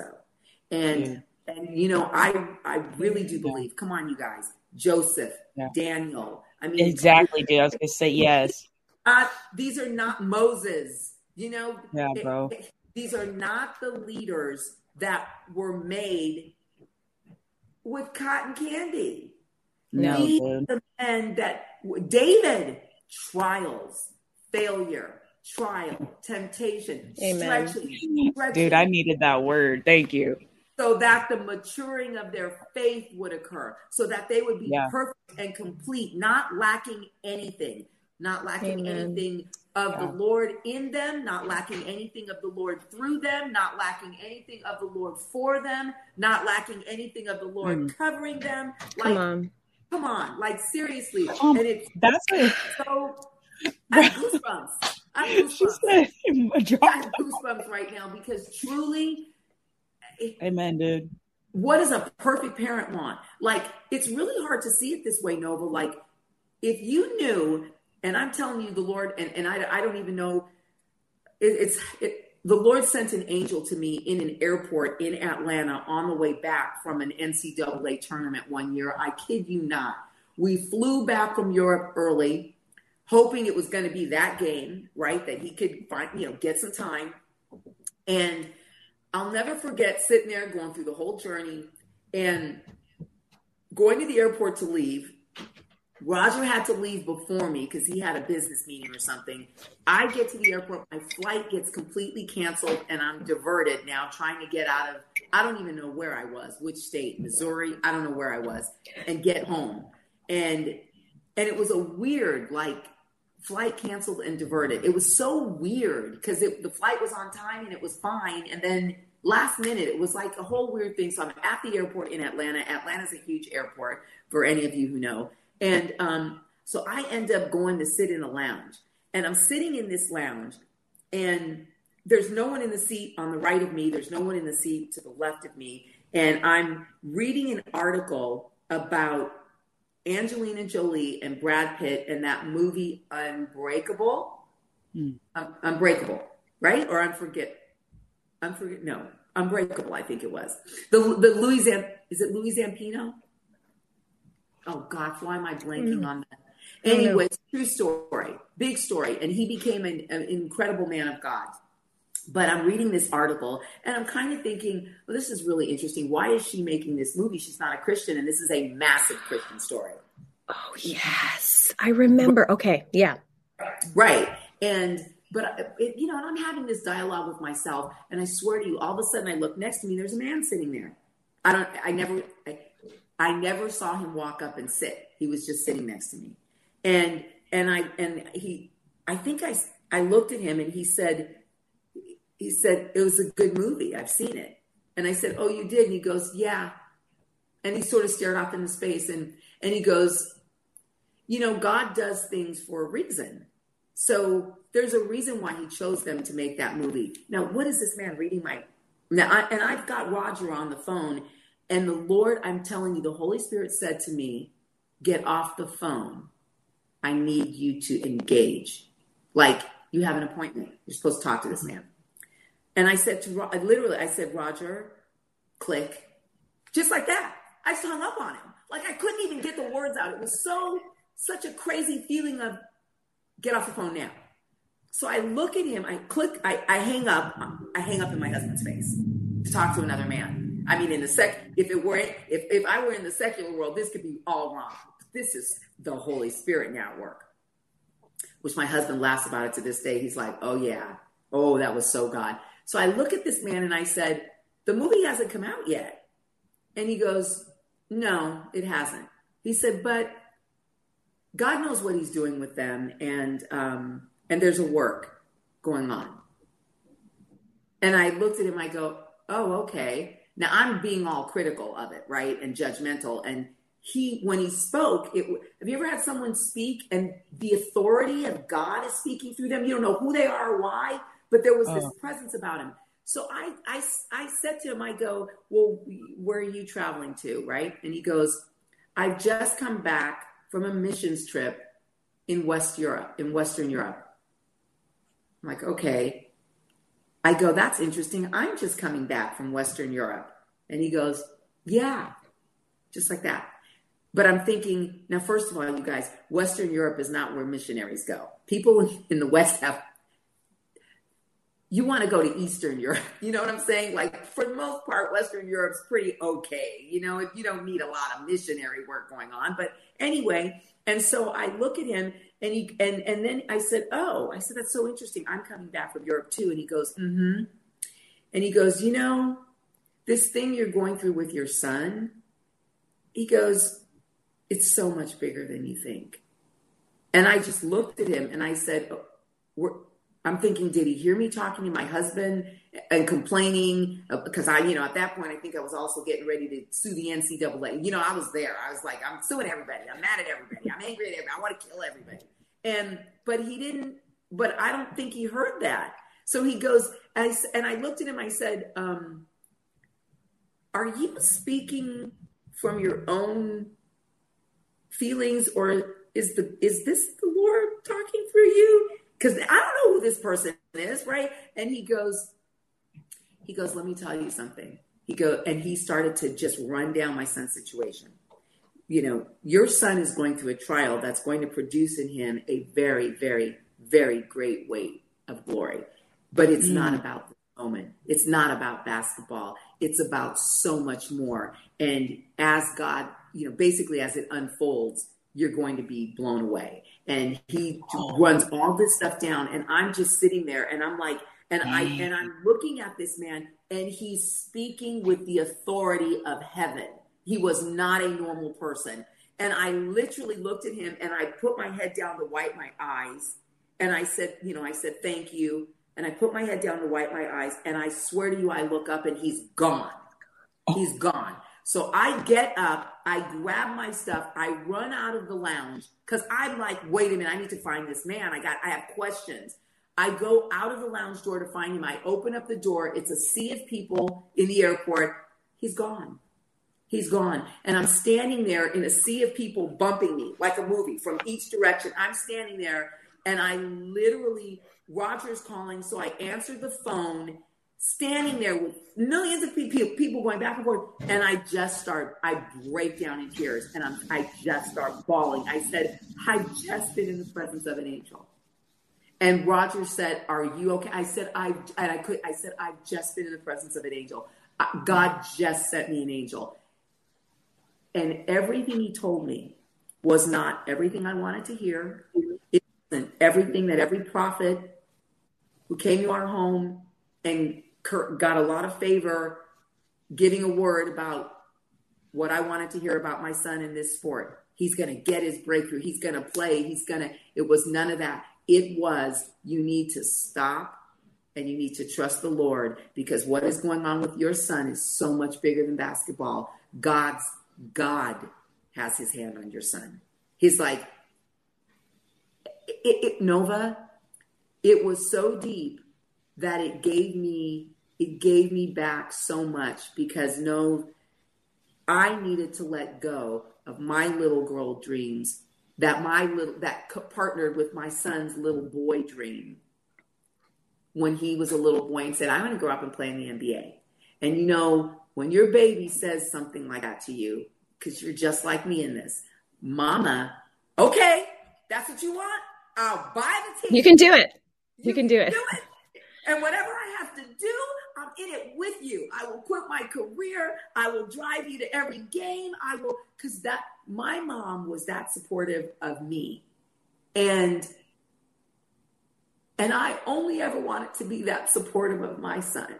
And and you know, I I really do believe. Come on, you guys. Joseph, yeah. Daniel. I mean, exactly, dude. I was gonna say yes. (laughs) Uh, these are not Moses. You know, yeah, bro. It, it, these are not the leaders that were made with cotton candy. No, these dude. the men that David trials, failure, trial, temptation, Amen. stretching, stretching. Dude, I needed that word. Thank you so that the maturing of their faith would occur, so that they would be yeah. perfect and complete, not lacking anything, not lacking Amen. anything of yeah. the Lord in them, not lacking anything of the Lord through them, not lacking anything of the Lord for them, not lacking anything of the Lord mm. covering them. Like, come on. Come on, like seriously. And it's that's a, (laughs) so I have goosebumps. I have (laughs) goosebumps. I have goosebumps right now because truly Amen, dude. What does a perfect parent want? Like, it's really hard to see it this way, Nova. Like, if you knew, and I'm telling you, the Lord, and, and I, I don't even know, it, it's, it, the Lord sent an angel to me in an airport in Atlanta on the way back from an NCAA tournament one year. I kid you not. We flew back from Europe early, hoping it was going to be that game, right? That he could find, you know, get some time. And I'll never forget sitting there going through the whole journey and going to the airport to leave. Roger had to leave before me because he had a business meeting or something. I get to the airport, my flight gets completely canceled, and I'm diverted now trying to get out of, I don't even know where I was, which state, Missouri, I don't know where I was, and get home. And and it was a weird, like, flight canceled and diverted. It was so weird because the flight was on time and it was fine. And then last minute, it was like a whole weird thing. So I'm at the airport in Atlanta. Atlanta's a huge airport for any of you who know. And um, so I end up going to sit in a lounge. And I'm sitting in this lounge, and there's no one in the seat on the right of me. There's no one in the seat to the left of me. And I'm reading an article about Angelina Jolie and Brad Pitt in that movie Unbreakable. Hmm. Um, Unbreakable, right? Or Unforget. Unforget. No, Unbreakable. I think it was the the Louis Zam- is it Louis Zampino? Oh gosh, why am I blanking mm. on that? Anyway, true story, big story, and he became an, an incredible man of God. But I'm reading this article and I'm kind of thinking, well, this is really interesting. Why is she making this movie? She's not a Christian, and this is a massive Christian story. Oh, yes. I remember. Okay. Yeah. Right. And, but, it, you know, and I'm having this dialogue with myself, and I swear to you, all of a sudden I look next to me, there's a man sitting there. I don't, I never, I, I never saw him walk up and sit. He was just sitting next to me. And, and I, and he, I think I, I looked at him and he said, he said, it was a good movie. I've seen it. And I said, oh, you did? And he goes, yeah. And he sort of stared off into space and, and he goes, you know, God does things for a reason. So there's a reason why he chose them to make that movie. Now, what is this man reading my now? I, and I've got Roger on the phone, and the Lord, I'm telling you, the Holy Spirit said to me, "Get off the phone. I need you to engage. Like you have an appointment. You're supposed to talk to this man." And I said to I literally, I said, Roger, click, just like that. I just hung up on him. Like I couldn't even get the words out. It was so such a crazy feeling of get off the phone now. So I look at him, I click, I, I hang up, I hang up in my husband's face to talk to another man. I mean, in the sec, if it were, if, if I were in the secular world, this could be all wrong. This is the Holy Spirit now at work, which my husband laughs about it to this day. He's like, oh yeah, oh, that was so God. So I look at this man and I said, the movie hasn't come out yet. And he goes, no, it hasn't. He said, but God knows what he's doing with them. And, um, and there's a work going on. And I looked at him, I go, oh, okay. Now I'm being all critical of it, right? And judgmental. And he, when he spoke, it, have you ever had someone speak and the authority of God is speaking through them? You don't know who they are or why, but there was this oh. presence about him. So I, I, I said to him, I go, well, where are you traveling to? Right. And he goes, I've just come back from a missions trip in West Europe, in Western Europe. I'm like, okay. I go, that's interesting. I'm just coming back from Western Europe. And he goes, yeah, just like that. But I'm thinking, now, first of all, you guys, Western Europe is not where missionaries go. People in the West have you want to go to Eastern Europe. (laughs) You know what I'm saying? Like for the most part, Western Europe's pretty okay. You know, if you don't need a lot of missionary work going on. But anyway, and so I look at him and he and and then I said, Oh, I said, that's so interesting. I'm coming back from Europe too. And he goes, Mm-hmm. And he goes, you know, this thing you're going through with your son, he goes, it's so much bigger than you think. And I just looked at him and I said, oh, I'm thinking, did he hear me talking to my husband and complaining? Because I, you know, at that point, I think I was also getting ready to sue the NCAA. You know, I was there. I was like, I'm suing everybody. I'm mad at everybody. I'm angry at everybody. I want to kill everybody. And, but he didn't, but I don't think he heard that. So he goes, and I, and I looked at him, I said, um, Are you speaking from your own feelings or is the is this the Lord talking through you? Because I don't know who this person is, right? And he goes, he goes, let me tell you something. He go and he started to just run down my son's situation. You know, your son is going through a trial that's going to produce in him a very, very, very great weight of glory. But it's mm. not about the moment. It's not about basketball. It's about so much more. And as God, you know, basically as it unfolds, you're going to be blown away. And he oh. runs all this stuff down, and I'm just sitting there, and I'm like, and I and I'm looking at this man, and he's speaking with the authority of heaven. He was not a normal person. And I literally looked at him and I put my head down to wipe my eyes. And I said, you know, I said, thank you. And I put my head down to wipe my eyes. And I swear to you, I look up and he's gone. Oh. He's gone. So I get up, I grab my stuff, I run out of the lounge because I'm like, wait a minute, I need to find this man. I got, I have questions. I go out of the lounge door to find him. I open up the door. It's a sea of people in the airport. He's gone. He's gone. And I'm standing there in a sea of people bumping me like a movie from each direction. I'm standing there and I literally, Roger's calling. So I answered the phone, standing there with millions of people, people going back and forth. And I just start, I break down in tears and I'm, I just start bawling. I said, I've just been in the presence of an angel. And Roger said, "Are you okay?" I said, "I," and I could. I said, "I've just been in the presence of an angel. Uh, God just sent me an angel." And everything he told me was not everything I wanted to hear. It wasn't everything that every prophet who came to our home and got a lot of favor giving a word about what I wanted to hear about my son in this sport. He's going to get his breakthrough. He's going to play. He's going to, it was none of that. It was, you need to stop and you need to trust the Lord because what is going on with your son is so much bigger than basketball. God's God has his hand on your son. He's like, it, it, Nova, it was so deep that it gave me it gave me back so much because no I needed to let go of my little girl dreams that my little that partnered with my son's little boy dream when he was a little boy and said, "I'm going to grow up and play in the NBA." And you know, when your baby says something like that to you, because you're just like me in this, Mama, okay, that's what you want. I'll buy the ticket. You can do it. You, you can, do, it. do it. And whatever I have to do, I'm in it with you. I will quit my career. I will drive you to every game. I will, because that, my mom was that supportive of me. And, and I only ever wanted to be that supportive of my son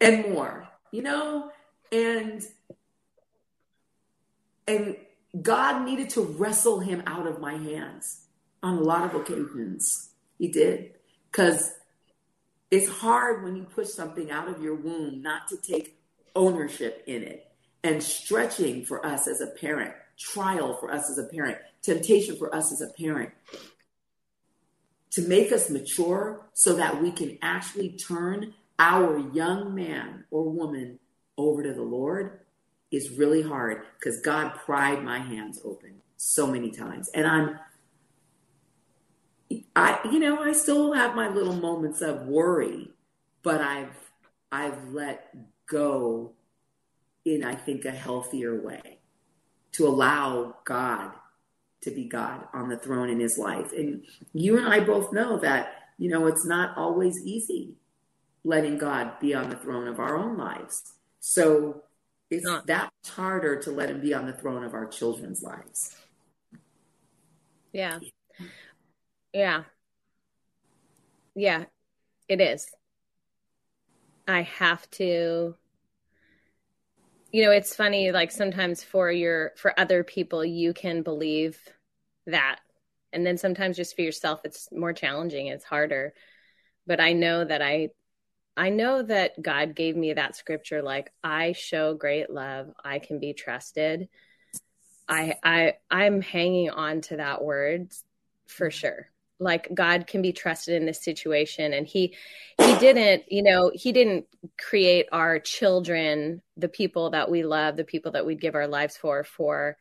and more, you know? And, and God needed to wrestle him out of my hands on a lot of occasions. He did. Because it's hard when you push something out of your womb not to take ownership in it. And stretching for us as a parent, trial for us as a parent, temptation for us as a parent to make us mature so that we can actually turn our young man or woman over to the Lord is really hard because God pried my hands open so many times. And I'm I, you know, I still have my little moments of worry, but I've, I've let go in, I think, a healthier way to allow God to be God on the throne in his life. And you and I both know that, you know, it's not always easy letting God be on the throne of our own lives. So it's not. that much harder to let him be on the throne of our children's lives. Yeah. Yeah. Yeah, it is. I have to you know, it's funny like sometimes for your for other people you can believe that. And then sometimes just for yourself it's more challenging, it's harder. But I know that I I know that God gave me that scripture like I show great love, I can be trusted. I I I'm hanging on to that word for sure like god can be trusted in this situation. And he he didn't you know he didn't create our children the people that we love the people that we'd give our lives for for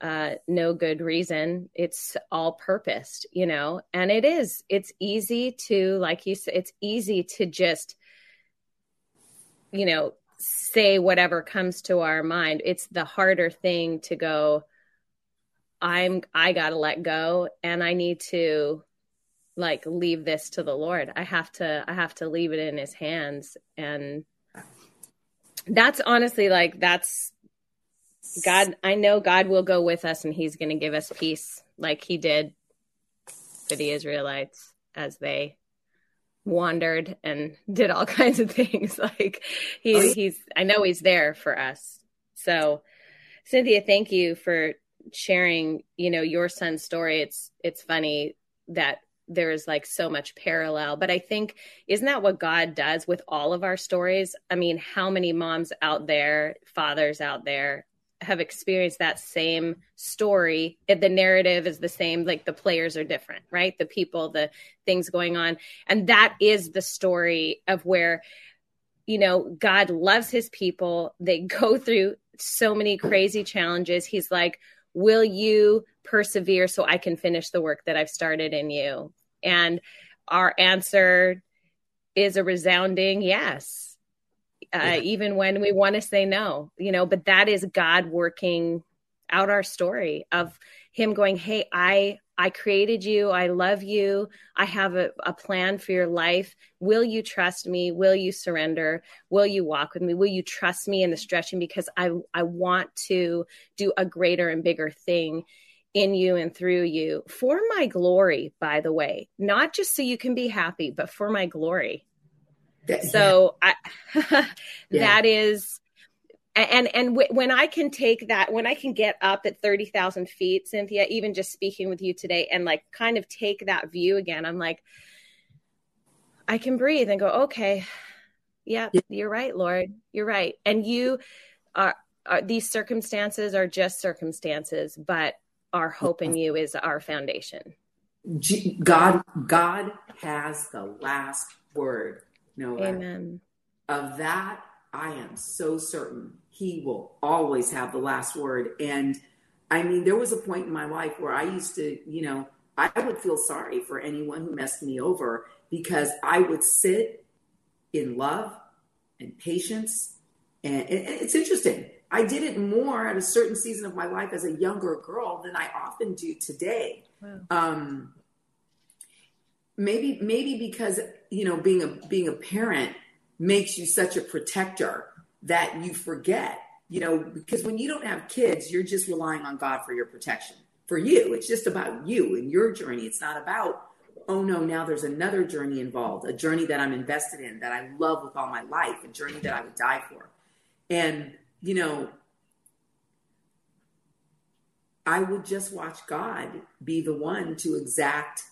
uh, no good reason. It's all purposed you know? And it is. It's easy to like you said it's easy to just you know say whatever comes to our mind. It's the harder thing to go I'm I got to let go and I need to like leave this to the Lord. I have to I have to leave it in his hands and that's honestly like that's God I know God will go with us and he's going to give us peace like he did for the Israelites as they wandered and (laughs) did all kinds of things (laughs) like he, he's I know he's there for us. So Cynthia, thank you for sharing, you know, your son's story. It's it's funny that there's like so much parallel. But I think, isn't that what God does with all of our stories? I mean, how many moms out there, fathers out there have experienced that same story? The narrative is the same, like the players are different, right? The people, the things going on. And that is the story of where, you know, God loves his people. They go (laughs) through so many crazy challenges. He's like, Will you persevere so I can finish the work that I've started in you? And our answer is a resounding yes, uh, yeah. even when we want to say no, you know, but that is God working out our story of Him going, Hey, I, I created you. I love you. I have a, a, plan for your life. Will you trust me? Will you surrender? Will you walk with me? Will you trust me in the stretching? Because I, I want to do a greater and bigger thing in you and through you for my glory, by the way, not just so you can be happy, but for my glory. That, so. I, (laughs) yeah. that is, and and w- when I can take that, when I can get up at thirty thousand feet, Cynthia, even just speaking with you today, and like kind of take that view again, I'm like, I can breathe and go, okay, yeah, yeah. you're right, Lord, you're right, and you are, are these circumstances are just circumstances, but our hope in you is our foundation. God, God has the last word. No, Amen. Of that, I am so certain. He will always have the last word. And I mean, there was a point in my life where I used to, you know, I would feel sorry for anyone who messed me over because I would sit in love and patience. And it's interesting. I did it more at a certain season of my life as a younger girl than I often do today. Wow. Um, maybe maybe because you know being a being a parent makes you such a protector that you forget you know because when you don't have kids you're just relying on god for your protection. For you it's just about you and your journey. It's not about oh no now there's another journey involved a journey that i'm invested in that i love with all my life a journey that i would die for. And you know, I would just watch God be the one to exact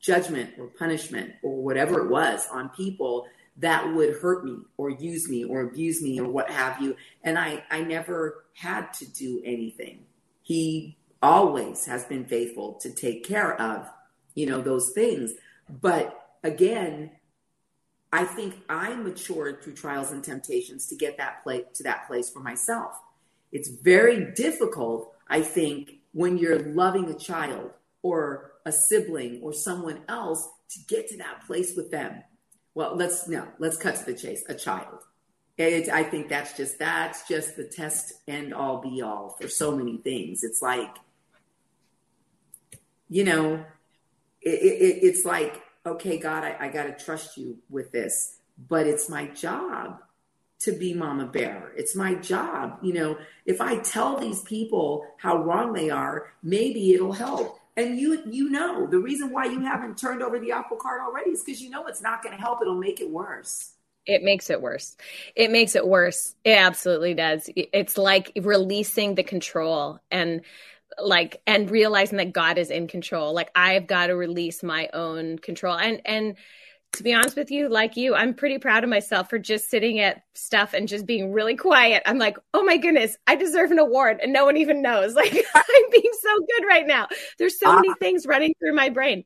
judgment or punishment or whatever it was on people that would hurt me or use me or abuse me or what have you. And I, I never had to do anything. He always has been faithful to take care of, you know, those things. But again, I think I matured through trials and temptations to get that place to that place for myself. It's very difficult, I think, when you're loving a child or a sibling or someone else to get to that place with them. Well, let's no, let's cut to the chase. A child. It, I think that's just that's just the test and all be all for so many things. It's like, you know, it, it, it's like okay, God, I, I got to trust you with this, but it's my job to be mama bear. It's my job. You know, if I tell these people how wrong they are, maybe it'll help. And you you know, the reason why you haven't turned over the apple cart already is because you know it's not going to help. It'll make it worse. It makes it worse. It makes it worse. It absolutely does. It's like releasing the control and like and realizing that God is in control. Like I've got to release my own control. And and to be honest with you, like you, I'm pretty proud of myself for just sitting at stuff and just being really quiet. I'm like, oh my goodness, I deserve an award, and no one even knows. (laughs) Like I'm being so good right now. There's so many things running through my brain.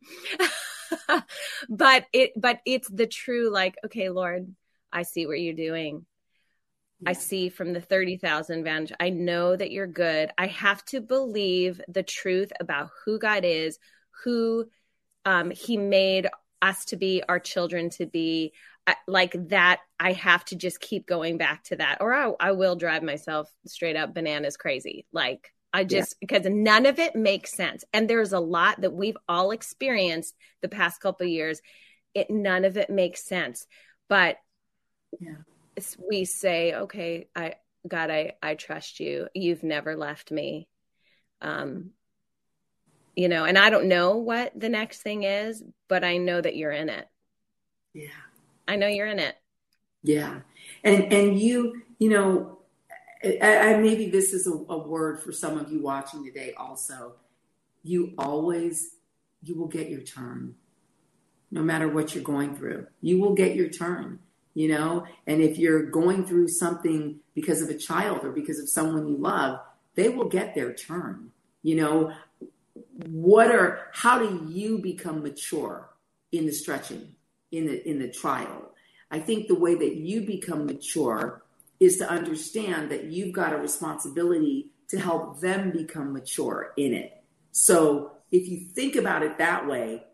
(laughs) but it but it's the true like, okay, Lord, I see what you're doing. I see from the 30,000 vantage. I know that you're good. I have to believe the truth about who God is, who um, He made us to be, our children to be. like that, I have to just keep going back to that, or I, I will drive myself straight up bananas crazy. Like, I just yeah. because none of it makes sense. And there's a lot that we've all experienced the past couple years. It none of it makes sense. But yeah. we say, okay, I God, I I trust you. You've never left me. Um you know, and I don't know what the next thing is, but I know that you're in it. Yeah. I know you're in it. Yeah. And and you, you know, I maybe this is a, a word for some of you watching today also. You always, you will get your turn no matter what you're going through. You will get your turn, you know? And if you're going through something because of a child or because of someone you love, they will get their turn. You know, what are how do you become mature in the stretching, in the in the trial? I think the way that you become mature is to understand that you've got a responsibility to help them become mature in it. So if you think about it that way,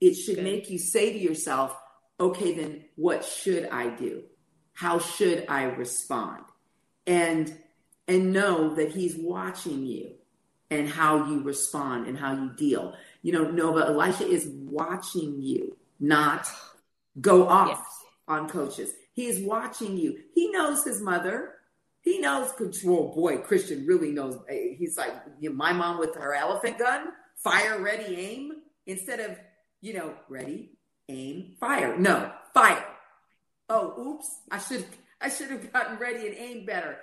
it should Good. make you say to yourself, okay, then what should I do? How should I respond? And and know that he's watching you and how you respond and how you deal. You know, Nova, Elisha is watching you, not go off yes. on coaches. He is watching you. He knows his mother. He knows control. Boy, Christian really knows. He's like, you know, my mom with her elephant gun, fire, ready, aim, instead of, you know, ready, aim, fire. No, fire. Oh, oops. I should I should have gotten ready and aimed better.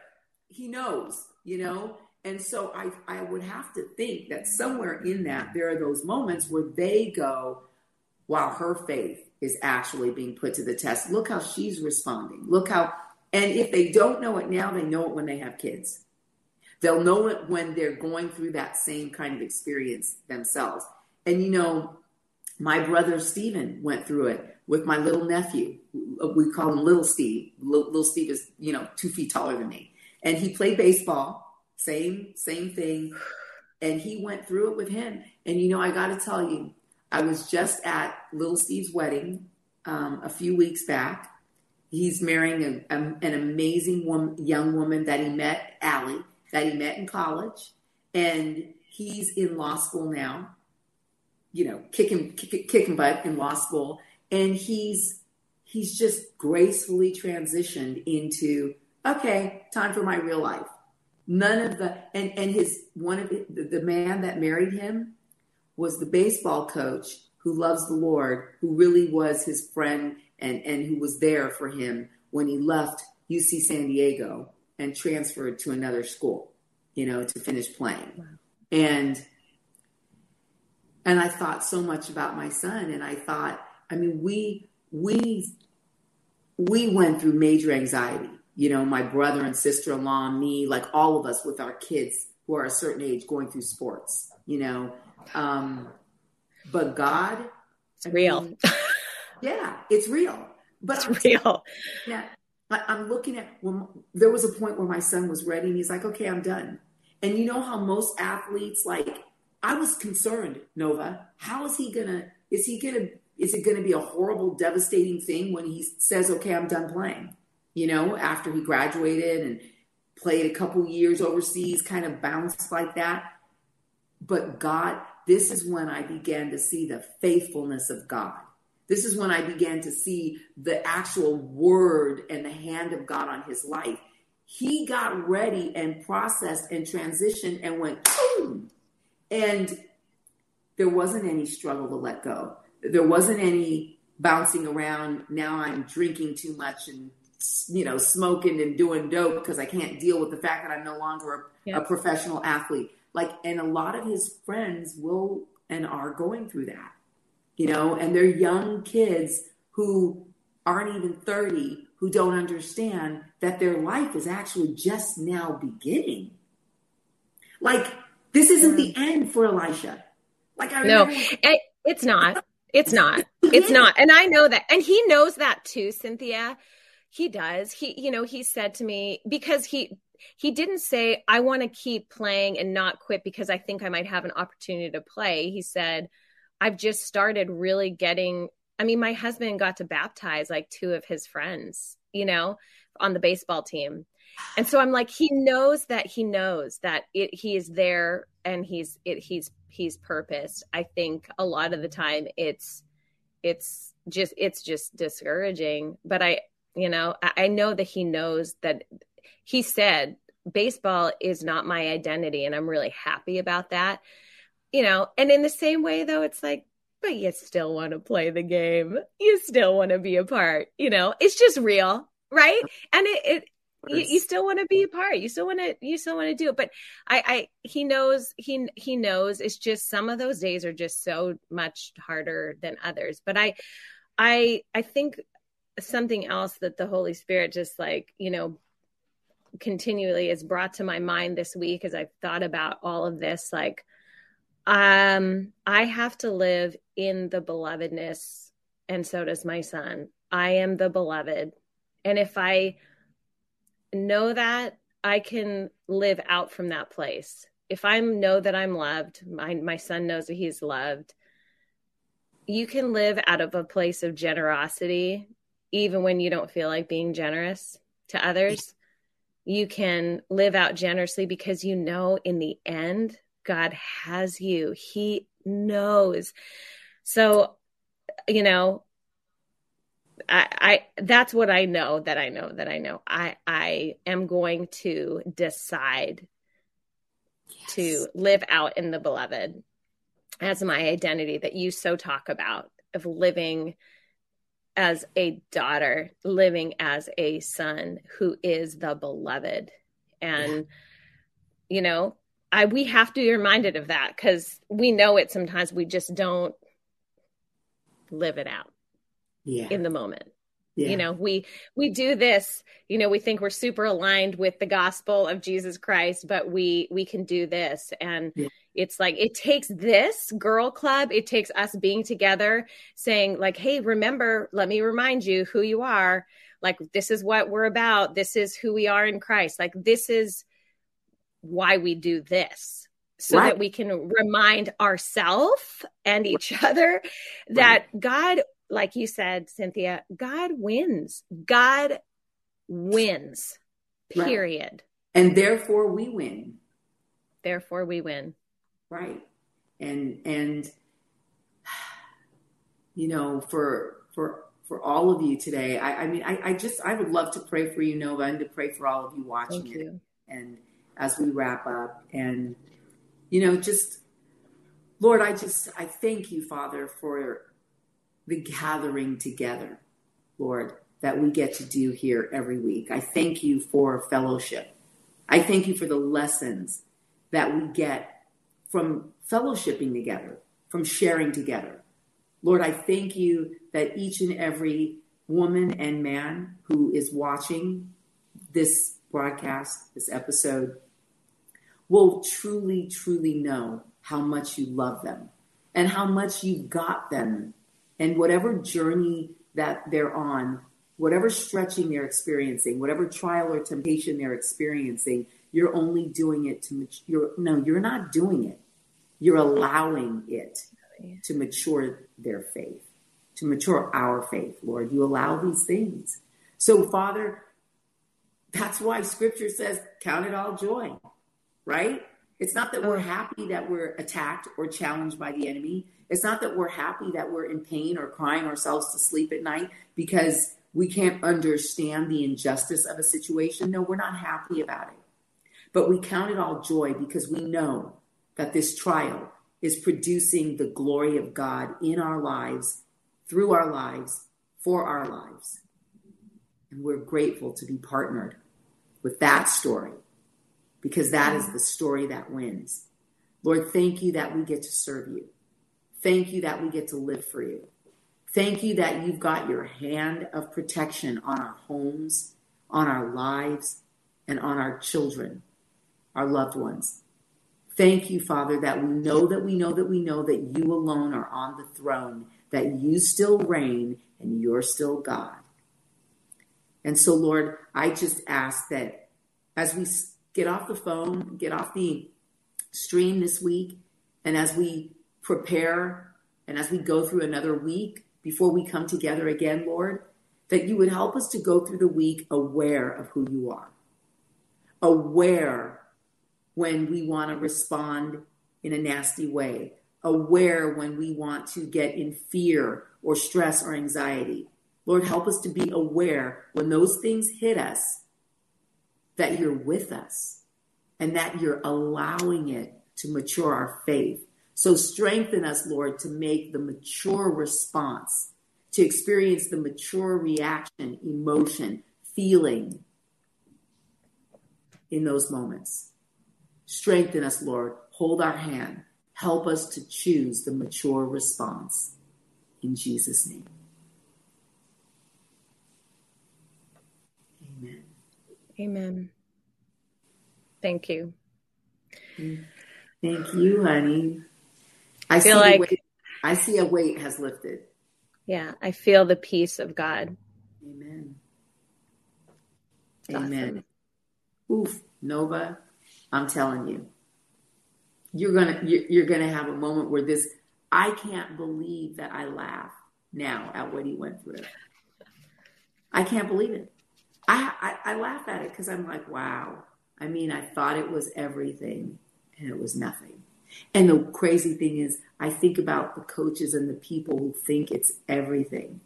He knows, you know? And so I, I would have to think that somewhere in that, there are those moments where they go, wow, her faith is actually being put to the test. Look how she's responding. Look how, and if they don't know it now, they know it when they have kids. They'll know it when they're going through that same kind of experience themselves. And you know, my brother Stephen went through it with my little nephew. We call him Little Steve. Little Steve is, you know, two feet taller than me. And he played baseball same, same thing. And he went through it with him. And you know, I got to tell you, I was just at Little Steve's wedding um, a few weeks back. He's marrying a, a, an amazing woman, young woman that he met, Allie, that he met in college. And he's in law school now, you know, kicking, kick, kicking butt in law school. And he's, he's just gracefully transitioned into, okay, time for my real life None of the and and his one of the, the man that married him was the baseball coach who loves the Lord, who really was his friend and and who was there for him when he left UC San Diego and transferred to another school, you know, to finish playing. Wow. And and I thought so much about my son and I thought, I mean, we we we went through major anxiety you know, my brother and sister in law, me, like all of us with our kids who are a certain age going through sports, you know. Um, but God, it's real. Mean, yeah, it's real. But it's I'm, real. Yeah. I'm looking at when there was a point where my son was ready and he's like, okay, I'm done. And you know how most athletes, like, I was concerned, Nova, how is he gonna, is he gonna, is it gonna be a horrible, devastating thing when he says, okay, I'm done playing? You know, after he graduated and played a couple years overseas, kind of bounced like that. But God, this is when I began to see the faithfulness of God. This is when I began to see the actual word and the hand of God on his life. He got ready and processed and transitioned and went, boom. And there wasn't any struggle to let go. There wasn't any bouncing around. Now I'm drinking too much and you know, smoking and doing dope because I can't deal with the fact that I'm no longer a, a professional athlete. Like, and a lot of his friends will and are going through that, you know, and they're young kids who aren't even 30 who don't understand that their life is actually just now beginning. Like, this isn't the mm. end for Elisha. Like, I no, it, it's not. It's not. (laughs) It's not. And I know that. And he knows that too, Cynthia. He does. He, you know, he said to me because he he didn't say I want to keep playing and not quit because I think I might have an opportunity to play. He said I've just started really getting I mean, my husband got to baptize like two of his friends, you know, on the baseball team. and so i'm like he knows that he knows that it, he is there and he's it, he's he's purposed i think a lot of the time it's it's just it's just discouraging but i you know I, I know that he knows that he said baseball is not my identity and i'm really happy about that you know. And in the same way though it's like but you still want to play the game. You still want to be a part you know? It's just real right? And it, it you, you, still want to be a part. You still want to you still want to do it. But i i he knows he he knows it's just some of those days are just so much harder than others. But i i i think something else that the holy spirit just like you know continually is brought to my mind this week as i've thought about all of this like um i have to live in the belovedness and so does my son. I am the beloved. And if i know that i can live out from that place. If i know that i'm loved my my son knows that he's loved you can live out of a place of generosity even when you don't feel like being generous to others you can live out generously because you know in the end God has you. He knows. So, you know, I, I that's what I know that I know that I know. I I am going to decide yes. to live out in the beloved as my identity that you so talk about of living as a daughter, living as a son who is the beloved. And yeah. you know, I we have to be reminded of that because we know it sometimes we just don't live it out yeah. in the moment. Yeah. You know, we we do this, you know, we think we're super aligned with the gospel of Jesus Christ, but we we can do this and yeah. it's like it takes this girl club, it takes us being together saying like, "Hey, remember, let me remind you who you are. Like this is what we're about. This is who we are in Christ. Like this is why we do this so right. that we can remind ourselves and each other that right. God, like you said, Cynthia, God wins. God wins, period. Right. And therefore we win. Therefore we win. Right. And, and, you know, for, for, for all of you today, I, I mean, I, I just, I would love to pray for you, Nova, and to pray for all of you watching Thank it. You. And, as we wrap up. And, you know, just, Lord, I just, I thank you, Father, for the gathering together, Lord, that we get to do here every week. I thank you for fellowship. I thank you for the lessons that we get from fellowshipping together, from sharing together. Lord, I thank you that each and every woman and man who is watching this broadcast, this episode, will truly, truly know how much you love them and how much you got them and whatever journey that they're on, whatever stretching they're experiencing, whatever trial or temptation they're experiencing, you're only doing it to mature. No, you're not doing it. You're allowing it to mature their faith, to mature our faith, Lord. You allow these things. So, Father, that's why scripture says, count it all joy, right? It's not that we're oh. happy that we're attacked or challenged by the enemy. It's not that we're happy that we're in pain or crying ourselves to sleep at night because we can't understand the injustice of a situation. No, we're not happy about it. But we count it all joy because we know that this trial is producing the glory of God in our lives, through our lives, for our lives. And we're grateful to be partnered with that story because that is mm-hmm. the story that wins. Lord, thank you that we get to serve you. Thank you that we get to live for you. Thank you that you've got your hand of protection on our homes, on our lives, and on our children, our loved ones. Thank you, Father, that we know that we know that we know that you alone are on the throne, that you still reign and you're still God. And so, Lord, I just ask that as we get off the phone, get off the stream this week, and as we prepare and as we go through another week before we come together again, Lord, that you would help us to go through the week aware of who you are. aware when we want to respond in a nasty way, aware when we want to get in fear or stress or anxiety. Lord, help us to be aware when those things hit us that you're with us and that you're allowing it to mature our faith. So strengthen us, Lord, to make the mature response, to experience the mature reaction, emotion, feeling in those moments. Strengthen us, Lord. Hold our hand. Help us to choose the mature response. In Jesus' name. Amen. Thank you. Thank you, honey. I, I feel see like weight, I see a weight has lifted. Yeah, I feel the peace of God. Amen. It's Amen. Oof, Nova, I'm telling you, you're gonna you're, you're gonna have a moment where this. I can't believe that I laugh now at what he went through. I can't believe it. I I, I laugh at it because I'm like, wow. I mean, I thought it was everything, and it was nothing. And the crazy thing is, I think about the coaches and the people who think it's everything,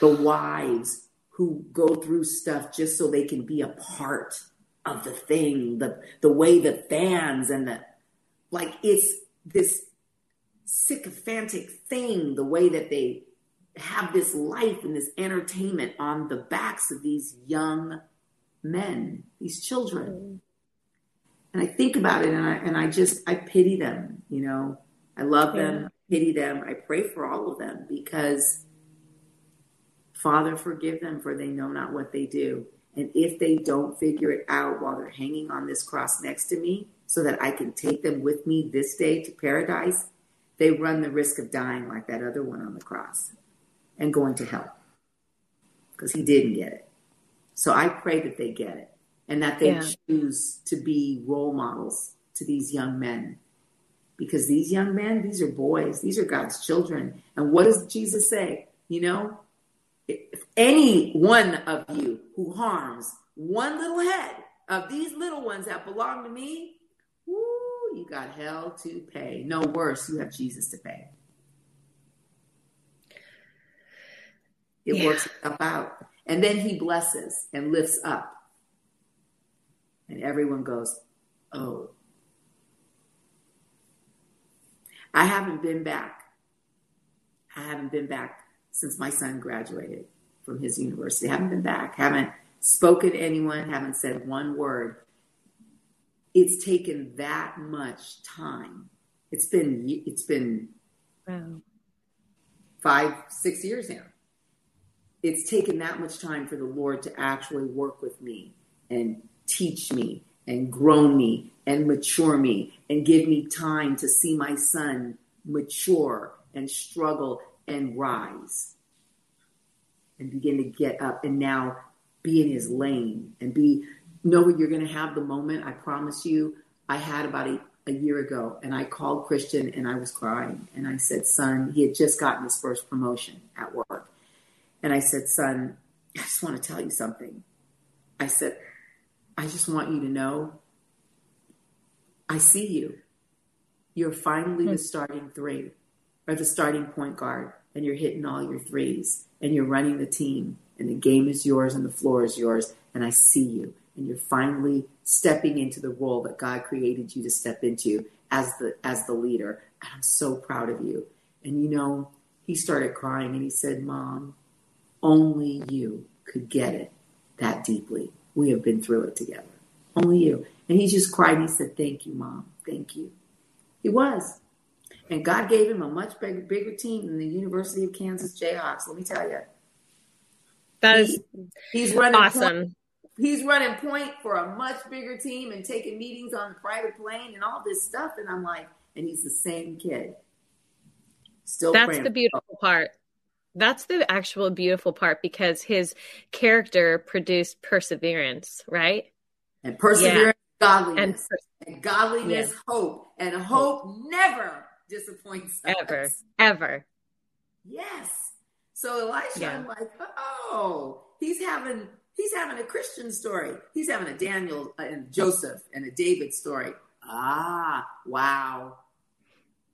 the wives who go through stuff just so they can be a part of the thing, the the way the fans and the like it's this sycophantic thing, the way that they have this life and this entertainment on the backs of these young men, these children. And I think about it and I and I just I pity them, you know. I love them, I pity them. I pray for all of them because Father, forgive them for they know not what they do. And if they don't figure it out while they're hanging on this cross next to me, so that I can take them with me this day to paradise, they run the risk of dying like that other one on the cross and going to hell because he didn't get it. So I pray that they get it and that they Yeah. choose to be role models to these young men. Because these young men, these are boys, these are God's children. And what does Jesus say? You know, if any one of you who harms one little head of these little ones that belong to me, woo, you got hell to pay. No worse, you have Jesus to pay. It Yeah. works itself out. And then he blesses and lifts up. And everyone goes, oh. I haven't been back. I haven't been back since my son graduated from his university. haven't been back. Haven't spoken to anyone. Haven't said one word. It's taken that much time. It's been it's been Wow. five, six years now. It's taken that much time for the Lord to actually work with me and teach me and grow me and mature me and give me time to see my son mature and struggle and rise and begin to get up and now be in his lane and be know you're going to have the moment i promise you. I had about a, a year ago and i called christian and i was crying and i said son he had just gotten his first promotion at work and i said son i just want to tell you something. I said i just want you to know i see you. You're finally the hmm. starting three or the starting point guard and you're hitting all your threes and you're running the team and the game is yours and the floor is yours and I see you. And you're finally stepping into the role that God created you to step into as the as the leader and I'm so proud of you. And you know he started crying and he said mom only you could get it that deeply we have been through it together only you and he just cried and he said thank you mom thank you he was and God gave him a much bigger, bigger team than the University of Kansas Jayhawks. Let me tell you, That is he's running Point, awesome. he's running point for a much bigger team and taking meetings on a private plane and all this stuff. And I'm like, and he's the same kid. Still, That's the beautiful part. That's the actual beautiful part because his character produced perseverance, right? and perseverance, And godliness, per- and, godliness, Yeah. hope, and hope never disappoints us. ever, ever. Yes. So Elisha, Yeah. I'm like, oh, he's having He's having a Christian story. He's having a Daniel and Joseph and a David story. Ah, wow.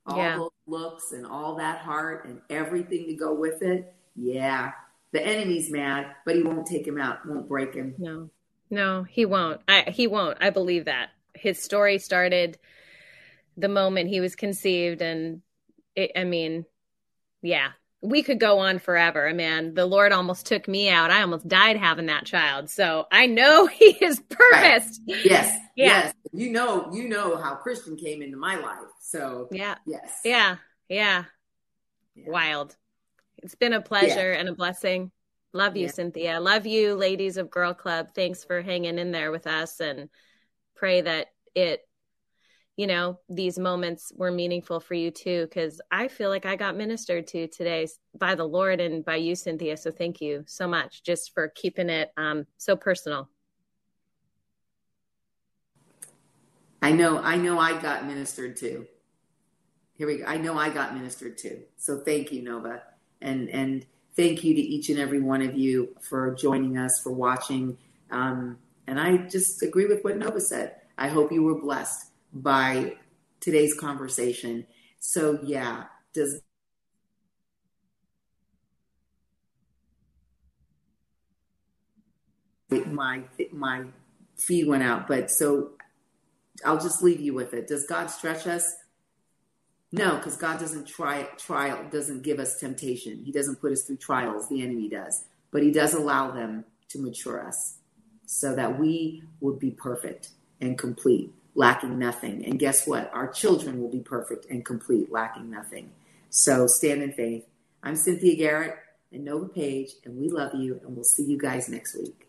All Yeah. Looks and all that heart and everything to go with it. Yeah. The enemy's mad, but he won't take him out, won't break him. No, no, he won't. I, he won't. I believe that. His story started the moment he was conceived. And it, I mean, yeah, we could go on forever. Man, the Lord almost took me out. I almost died having that child. So I know (laughs) he is purposed. Yes. Yeah. Yes. You know, you know how Christian came into my life. So Yeah. yes. Yeah. Yeah. Yeah. Wild. It's been a pleasure and a blessing. Love you, Yeah. Cynthia. Love you, ladies of Girl Club. Thanks for hanging in there with us and pray that it, you know, these moments were meaningful for you too, because I feel like I got ministered to today by the Lord and by you, Cynthia. So thank you so much just for keeping it um, so personal. I know, I know I got ministered to. Here we go. I know I got ministered to. So thank you, Nova. And and thank you to each and every one of you for joining us, for watching. Um, and I just agree with what Nova said. I hope you were blessed by today's conversation. So yeah, does my my feed went out, but so I'll just leave you with it. Does God stretch us? No, because God doesn't try trial doesn't give us temptation. He doesn't put us through trials. The enemy does, but He does allow them to mature us, so that we would be perfect and complete, lacking nothing. And guess what? Our children will be perfect and complete, lacking nothing. So stand in faith. I'm Cynthia Garrett and Nova Page, and we love you, and we'll see you guys next week.